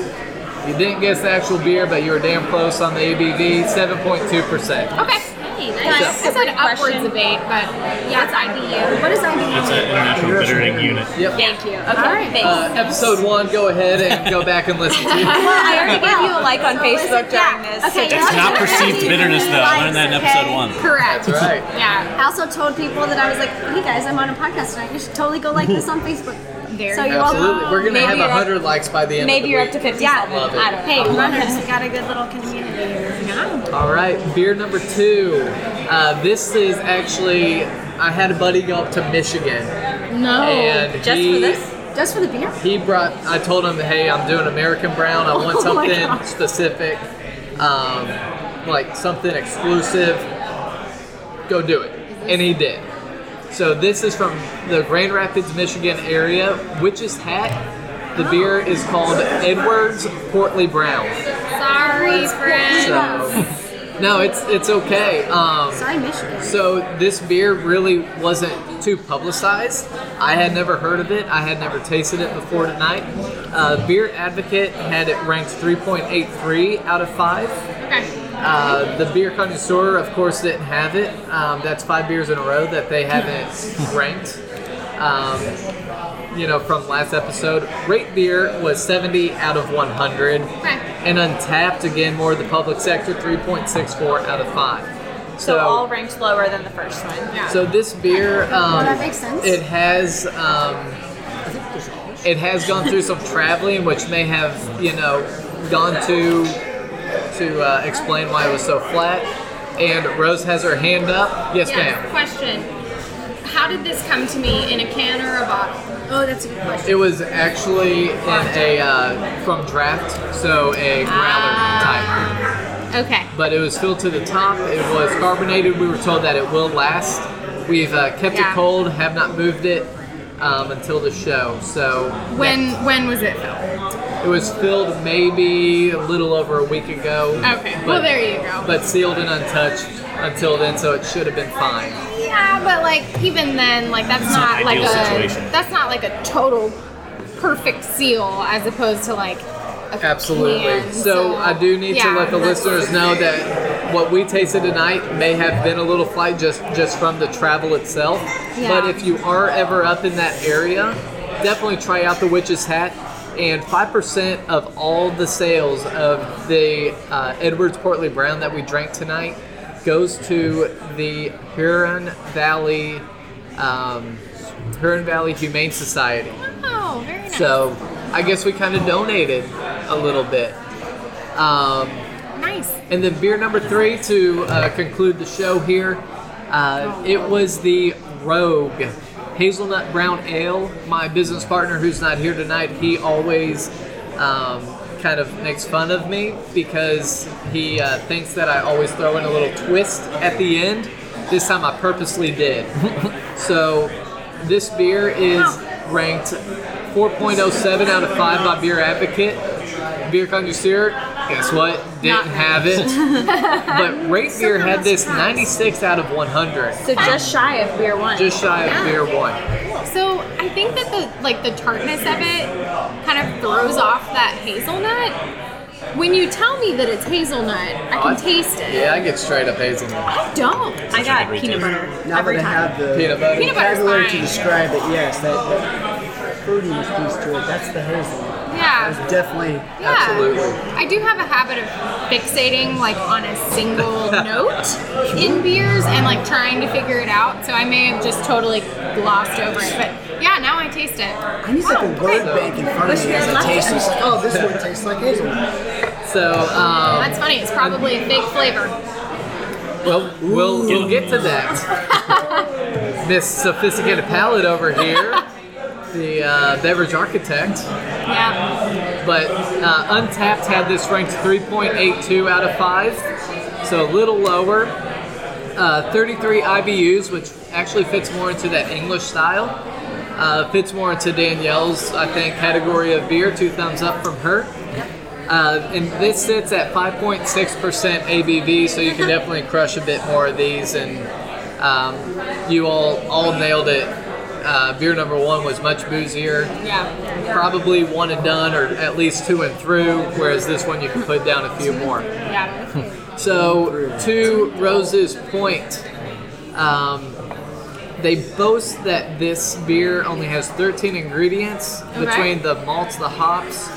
You didn't guess the actual beer, but you were damn close on the ABV, 7.2%. Okay. Hey, I nice. said upwards debate, but Yeah, it's IBU. What is IBU? It's an international bittering unit. Yep. Thank you. Okay, All right. thanks. Uh, episode one, go ahead and go back and listen to. (laughs) well, I already gave you a like on (laughs) Facebook during this. Okay, so It's not perceived bitterness though. I learned that in episode one. correct. That's right. Yeah. I also told people that I was like, hey guys, I'm on a podcast tonight. You should totally go like this on Facebook. There So you you're go. Absolutely. We're going to Maybe have you're up- 100 likes by the end Maybe of you're the up to 50 Yeah. something. Love it. I don't know. Hey, runners, we got a good little community here. All right, beer number two. Uh, this is actually, I had a buddy go up to Michigan. No. and Just he, for this? Just for the beer? He brought, I told him, hey, I'm doing American Brown. I (laughs) want Oh something specific, um, like something exclusive. Go do it. And he did. So this is from the Grand Rapids, Michigan area. Witch's Hat. The beer is called Edwards Portly Brown. Sorry, friends. So, (laughs) no, it's it's okay. Um, Sorry, Michigan. so this beer really wasn't too publicized. I had never heard of it. I had never tasted it before tonight. Uh, beer Advocate had it ranked 3.83 out of five. Okay. Uh, the beer connoisseur, of course, didn't have it. Um, that's five beers in a row that they haven't ranked. Um, you know, from last episode, Rate Beer was 70 out of 100, Okay. and Untappd again, more of the public sector, 3.64 out of five. So all ranked lower than the first one. Yeah. So this beer, um, Well, that makes sense. It has, um, it has gone through some traveling, which may have, you know, gone to to uh, explain why it was so flat. And Rose has her hand up. Yes, Yes. ma'am. Question. How did this come to me in a can or a bottle? Oh, that's a good question. It was actually in a uh, from draft, so a growler Ah. type. Okay. But it was filled to the top. It was carbonated. We were told that it will last. We've uh, kept Yeah. it cold, have not moved it um, until the show. So When when was it filled? It was filled maybe a little over a week ago. Okay. well, there you go. But sealed and untouched until then, so it should have been fine. yeah, but like even then, like that's an not like a situation. that's not like a total perfect seal as opposed to like a Absolutely. can, So, I do need to let the listeners know that what we tasted tonight may have been a little flight just just from the travel itself. Yeah. But if you are ever up in that area, definitely try out the Witch's Hat. And five percent of all the sales of the uh, Edwards Portly Brown that we drank tonight goes to the Huron Valley um, Huron Valley Humane Society. Oh, very nice. So I guess we kind of donated a little bit. Um, nice. and then beer number three to uh, conclude the show here. Uh, it was the Rogue hazelnut brown ale. My business partner, who's not here tonight, he always um, kind of makes fun of me because he uh, thinks that I always throw in a little twist at the end. This time I purposely did. (laughs) so this beer is ranked 4.07 out of 5 by Beer Advocate. Beer Connoisseur, guess what? Didn't have it. (laughs) but Rate Beer had this 96 out of 100. So just shy of beer one. Just shy of beer one. So I think that the like the tartness of it kind of throws off that hazelnut. When you tell me that it's hazelnut, I can taste it. Yeah, I get straight up hazelnut. I don't. I got peanut taste. butter Now every that I have the Peanut butter. Peanut butter's vocabulary to describe it, yes, that, that fruitiness piece to it, that's the hazelnut. Yeah. Definitely Yeah. Absolutely. I do have a habit of fixating like on a single (laughs) note in beers and like trying to figure it out. So I may have just totally glossed over it. But yeah, now I taste it. I need like a word bank in front of me as I taste this. Like, oh, this one tastes like hazelnut. So, um, That's funny. It's probably a fake flavor. well, we'll, we'll get to that. (laughs) this sophisticated palate over here, (laughs) the uh, beverage architect. Yeah. But uh, Untappd had this ranked 3.82 out of 5, so a little lower. Uh, 33 IBUs, which actually fits more into that English style. Uh, fits more into Danielle's, I think, category of beer. Two thumbs up from her. Uh, and this sits at 5.6% ABV, so you can (laughs) definitely crush a bit more of these. And um, you all all nailed it. Uh, beer number one was much boozier Yeah. probably one and done or at least two and through whereas this one you can put down a few more Yeah. (laughs) so to rose's point um, they boast that this beer only has 13 ingredients Okay. between the malts the hops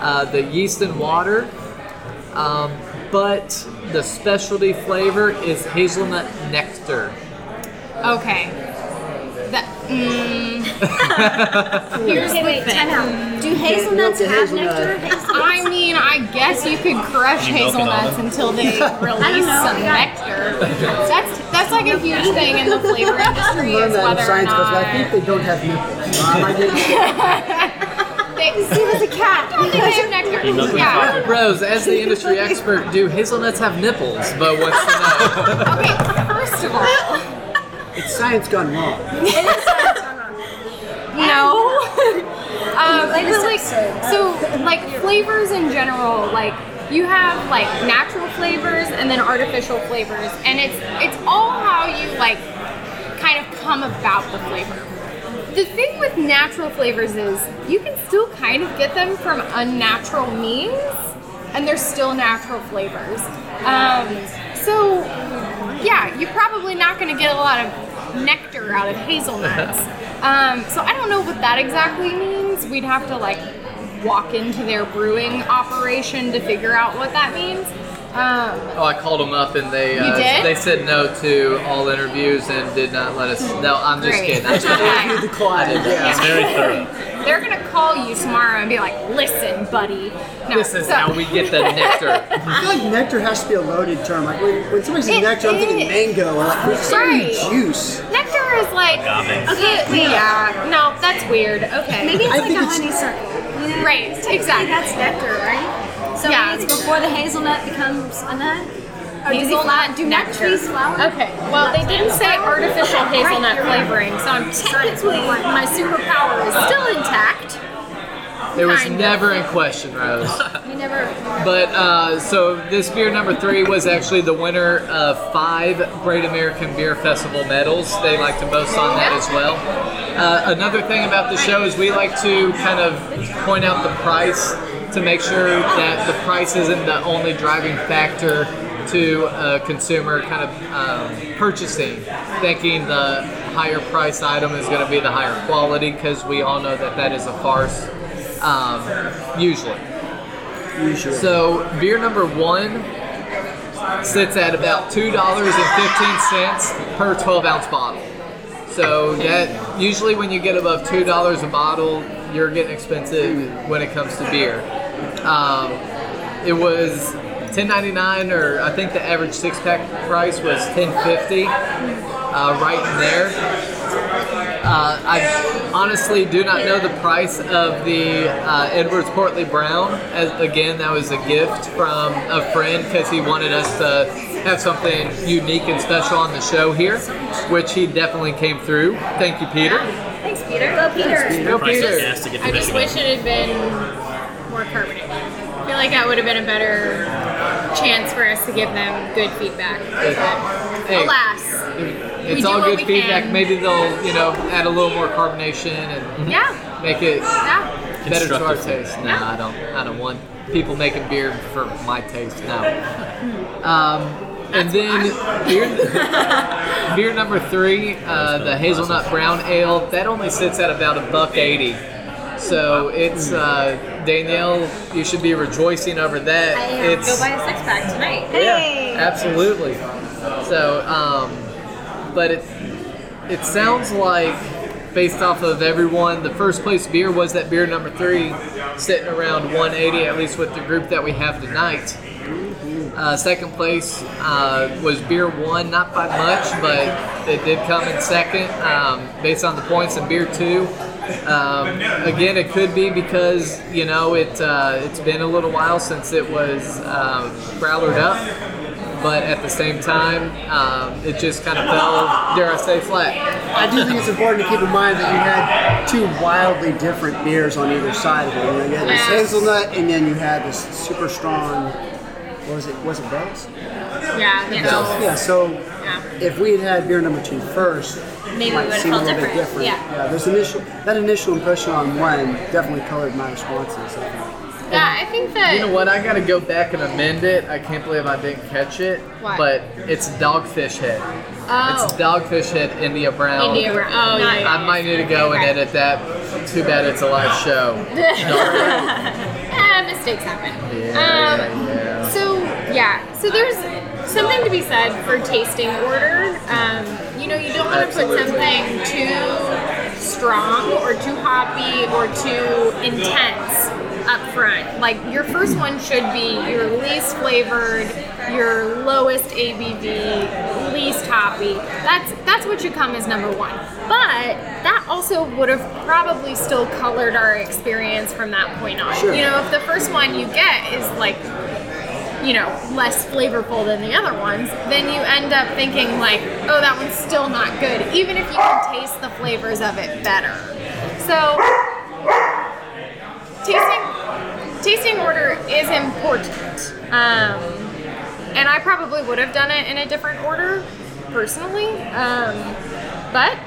uh, the yeast and water um, but the specialty flavor is hazelnut nectar Okay. That. Mm, (laughs) here's Okay, the wait, thing. time out. Do hazelnuts have hazelnut. nectar? I mean, I guess you could crush You milk it all hazelnuts until they (laughs) release some nectar. That's that's like a huge thing in the flavor industry Learned is whether or science class, but I think they don't have nipples. I didn't (laughs) they, See, there's a cat. I don't think they have nectar. You milk it Yeah. rose as the industry expert do hazelnuts have nipples but what's to know Okay. First of all, It's science gone wrong. No. (laughs) um, like, so like flavors in general, like you have like natural flavors and then artificial flavors, and it's it's all how you like kind of come about the flavor. The thing with natural flavors is you can still kind of get them from unnatural means, and they're still natural flavors. Um, so, yeah, you're probably not going to get a lot of nectar out of hazelnuts. Um, so I don't know what that exactly means. We'd have to like walk into their brewing operation to figure out what that means. Um, Oh, I called them up and they uh, they said no to all interviews and did not let us. No, I'm just Great. kidding. I'm just (laughs) kidding. The quiet. It's very thorough. They're gonna call you tomorrow and be like, "Listen, buddy, no, This is so- how we get the (laughs) nectar. I feel like nectar has to be a loaded term. Like when, when somebody says It nectar, I'm thinking is. mango or like there's so juice. Nectar is like Agave. okay, wait, yeah, no, that's weird. Okay, Maybe it's I like a it's- honeysuckle. You know? Right, exactly. That's nectar, right? So Yeah. maybe it's before the hazelnut becomes a nut. Or do they hazelnut flower- do nut nectar. trees flower? Okay, well, they didn't say artificial hazelnut flavoring, so I'm technically my superpower is still intact. It was Kind of. never in question, Rose. (laughs) You never. But uh, so this beer number three was actually the winner of five Great American Beer Festival medals. They like to boast on that as well. Uh, another thing about the show is we like to kind of point out the price to make sure that the price isn't the only driving factor to a consumer kind of um, purchasing, thinking the higher priced item is going to be the higher quality because we all know that that is a farce um, usually. Usually. So beer number one sits at about two dollars and fifteen cents per twelve ounce bottle. So that usually when you get above two dollars a bottle, you're getting expensive when it comes to beer. Um, it was ten ninety nine, or I think the average six pack price was ten fifty, uh, right in there. Uh, I honestly do not know the price of the uh, Edwards Portly Brown. As again, that was a gift from a friend because he wanted us to have something unique and special on the show here, which he definitely came through. Thank you, Peter. Thanks, Peter. Go, Peter. Go, Price Peter. of gas to get to I just wish it had been more carbonated. I feel like that would have been a better chance for us to give them good feedback. But Hey. alas, It's do all what good we feedback. can. Maybe they'll, you know, add a little more carbonation and yeah, make it yeah. better to our taste. No, Yeah. I don't. I don't want people making beer for my taste. No. Um, and then beer, (laughs) beer number three, uh, the hazelnut brown ale. That only sits at about a buck eighty. So it's uh, Danielle. You should be rejoicing over that. I am. It's Go buy a six pack tonight. Hey. yeah, absolutely. So, um, but it it sounds like based off of everyone, the first place beer was that beer number three, sitting around 180 at least with the group that we have tonight. Uh, second place uh, was beer one, not by much, but it did come in second um, based on the points. And beer two, um, again, it could be because you know it uh, it's been a little while since it was um, growlered up, but at the same time, um, it just kind of fell, dare I say, flat. I do think it's important to keep in mind that you had two wildly different beers on either side of it. You, know, you had this hazelnut, and then you had this super strong. What was it? Was it Bell's? Yeah, the Bell's. Yeah. So Yeah. If we had had beer number two first, Maybe it it might would've seem a felt little bit different. different. Yeah. There's initial that initial impression on one definitely colored my responses. Yeah, I think that. You know what? I gotta go back and amend it. I can't believe I didn't catch it. What? But it's Dogfish Head. oh, It's Dogfish Head India Brown. India Brown. Oh, yeah, yeah. I might need to go and Okay. edit that. Too bad it's a live show. (laughs) ah, mistakes happen. Yeah, Um, yeah. So yeah, so there's something to be said for tasting order. Um, you know, you don't want to put something too strong or too hoppy or too intense up front. Like your first one should be your least flavored, your lowest ABV, least hoppy. That's that's what should come as number one. But that also would have probably still colored our experience from that point on. Sure. You know, if the first one you get is like you know, less flavorful than the other ones, then you end up thinking like, oh, that one's still not good, even if you can taste the flavors of it better. So, tasting tasting order is important, um, and I probably would have done it in a different order personally, um, but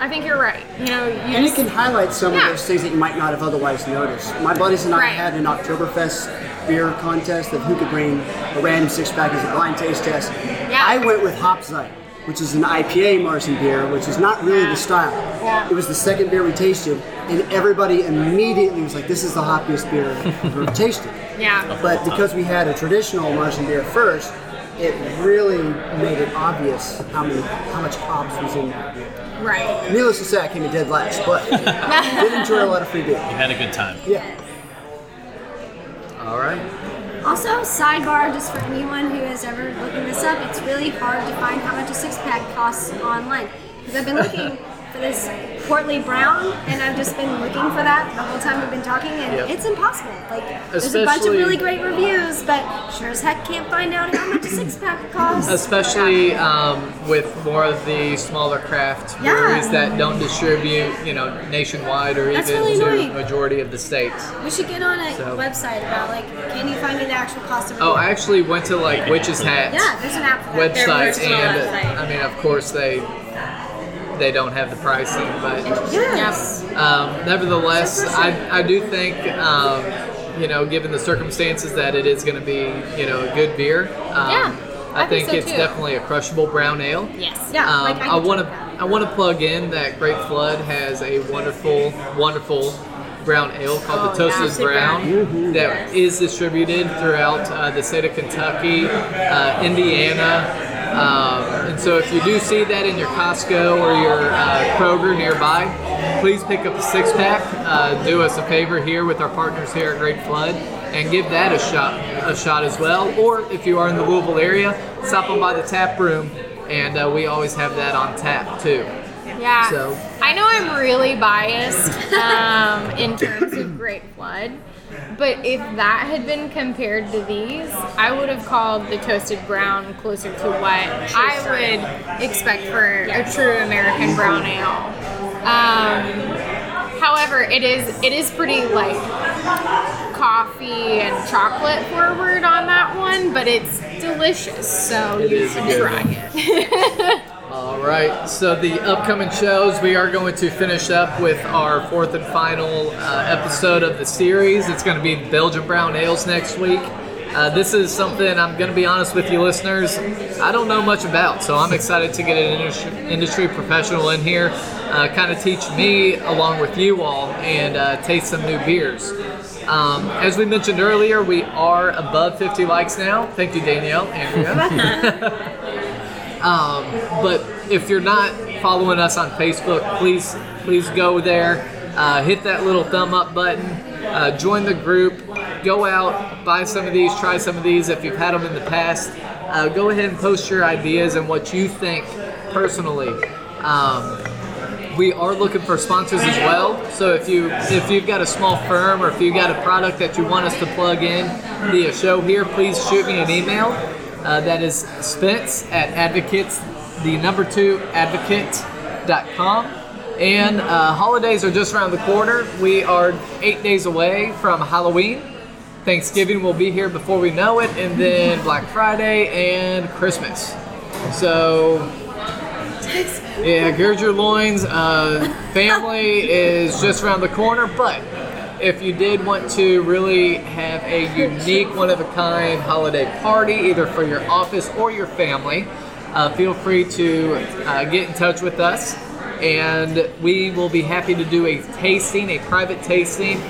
I think you're right. You know, you And it can highlight some Yeah. of those things that you might not have otherwise noticed. My buddies and I Right. had an Oktoberfest beer contest of who could bring a random six pack as a blind taste test. Yeah. I went with Hopzite, which is an IPA Marzen beer, which is not really Yeah. the style. Yeah. It was the second beer we tasted, and everybody immediately was like, "This is the hoppiest beer I've ever (laughs) tasted." yeah. But because we had a traditional Marzen beer first, it really made it obvious how many how much hops was in that beer. Right. Needless to say, I came in dead last, but did enjoy a lot of free beer. You had a good time. Yeah. All right. Also, sidebar, just for anyone who is ever looking this up, it's really hard to find how much a six pack costs online. Because I've been looking for this Portly Brown, and I've just been looking for that the whole time we've been talking, and Yep. it's impossible. Like, there's a bunch of really great reviews, but sure as heck can't find out how much a six pack (clears throat) costs. Especially um, with more of the smaller craft Yeah. breweries that don't distribute, you know, nationwide or That's even really to annoying. majority of the states. we should get on a So- website about like, can you find me the actual cost of a Oh? I actually went to like Witch's Hat yeah, there's an app website, and website. I mean, of course they they don't have the pricing, but Yes. um, nevertheless, I, I do think um, you know, given the circumstances, that it is going to be you know a good beer. Um, Yeah, I, I think think, so it's too. definitely a crushable brown ale. Yes. Yeah, Um, like I want to. I want to plug in that Great Flood has a wonderful, wonderful brown ale called Oh, the Toasted Toasted Brown that is distributed throughout uh, the state of Kentucky, uh, Indiana. Um, and so, if you do see that in your Costco or your uh, Kroger nearby, please pick up a six pack. Uh, do us a favor here with our partners here at Great Flood and give that a shot, a shot as well. Or if you are in the Louisville area, stop on by the tap room, and uh, we always have that on tap too. Yeah. So I know I'm really biased um, in terms of Great Flood, but if that had been compared to these, I would have called the Toasted Brown closer to what I would expect for a true American brown ale. Um, however, it is it is pretty like coffee and chocolate forward on that one, but it's delicious. So It you should try it. (laughs) All right. So the upcoming shows, we are going to finish up with our fourth and final uh, episode of the series. It's going to be Belgian Brown Ales next week. Uh, this is something I'm going to be honest with you, listeners. I don't know much about, so I'm excited to get an industry, industry professional in here, uh, kind of teach me along with you all, and uh, taste some new beers. Um, as we mentioned earlier, we are above 50 likes now. Thank you, Danielle, (laughs) Andrea. (laughs) Um, but if you're not following us on Facebook, please please go there, uh, hit that little thumb up button, uh, join the group, go out, buy some of these, try some of these if you've had them in the past. Uh, go ahead and post your ideas and what you think personally. Um, we are looking for sponsors as well. So if you if you've got a small firm or if you've got a product that you want us to plug in via show here, please shoot me an email. Uh, that is Spence at advocates the number two advocate.com. And uh, holidays are just around the corner. We are eight days away from Halloween. Thanksgiving will be here before we know it, and then Black Friday and Christmas. So yeah, gird your loins. Uh, family is just around the corner, but if you did want to really have a unique, one of a kind holiday party, either for your office or your family, uh, feel free to uh, get in touch with us, and we will be happy to do a tasting, a private tasting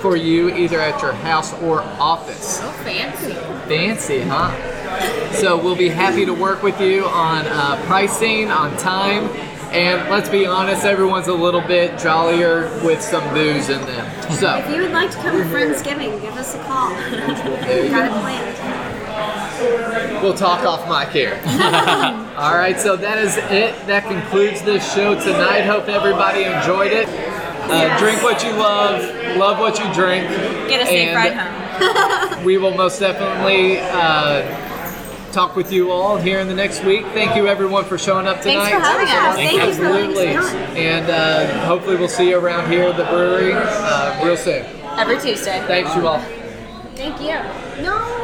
for you, either at your house or office. Oh, fancy. Fancy, huh? So we'll be happy to work with you on uh, pricing, on time, and let's be honest, everyone's a little bit jollier with some booze in them. So, if you would like to come to Friendsgiving, give us a call. (laughs) Got it planned. we'll talk off mic here. (laughs) All right, so that is it. That concludes this show tonight. Hope everybody enjoyed it. Uh, Drink what you love, love what you drink. Get a safe and ride home. (laughs) We will most definitely uh, talk with you all here in the next week. Thank you, everyone, for showing up tonight. Thanks for having us. Thank you for letting us Absolutely. know. And uh, hopefully, we'll see you around here at the brewery uh, real soon. Every Tuesday. Thanks, you all. Thank you. No.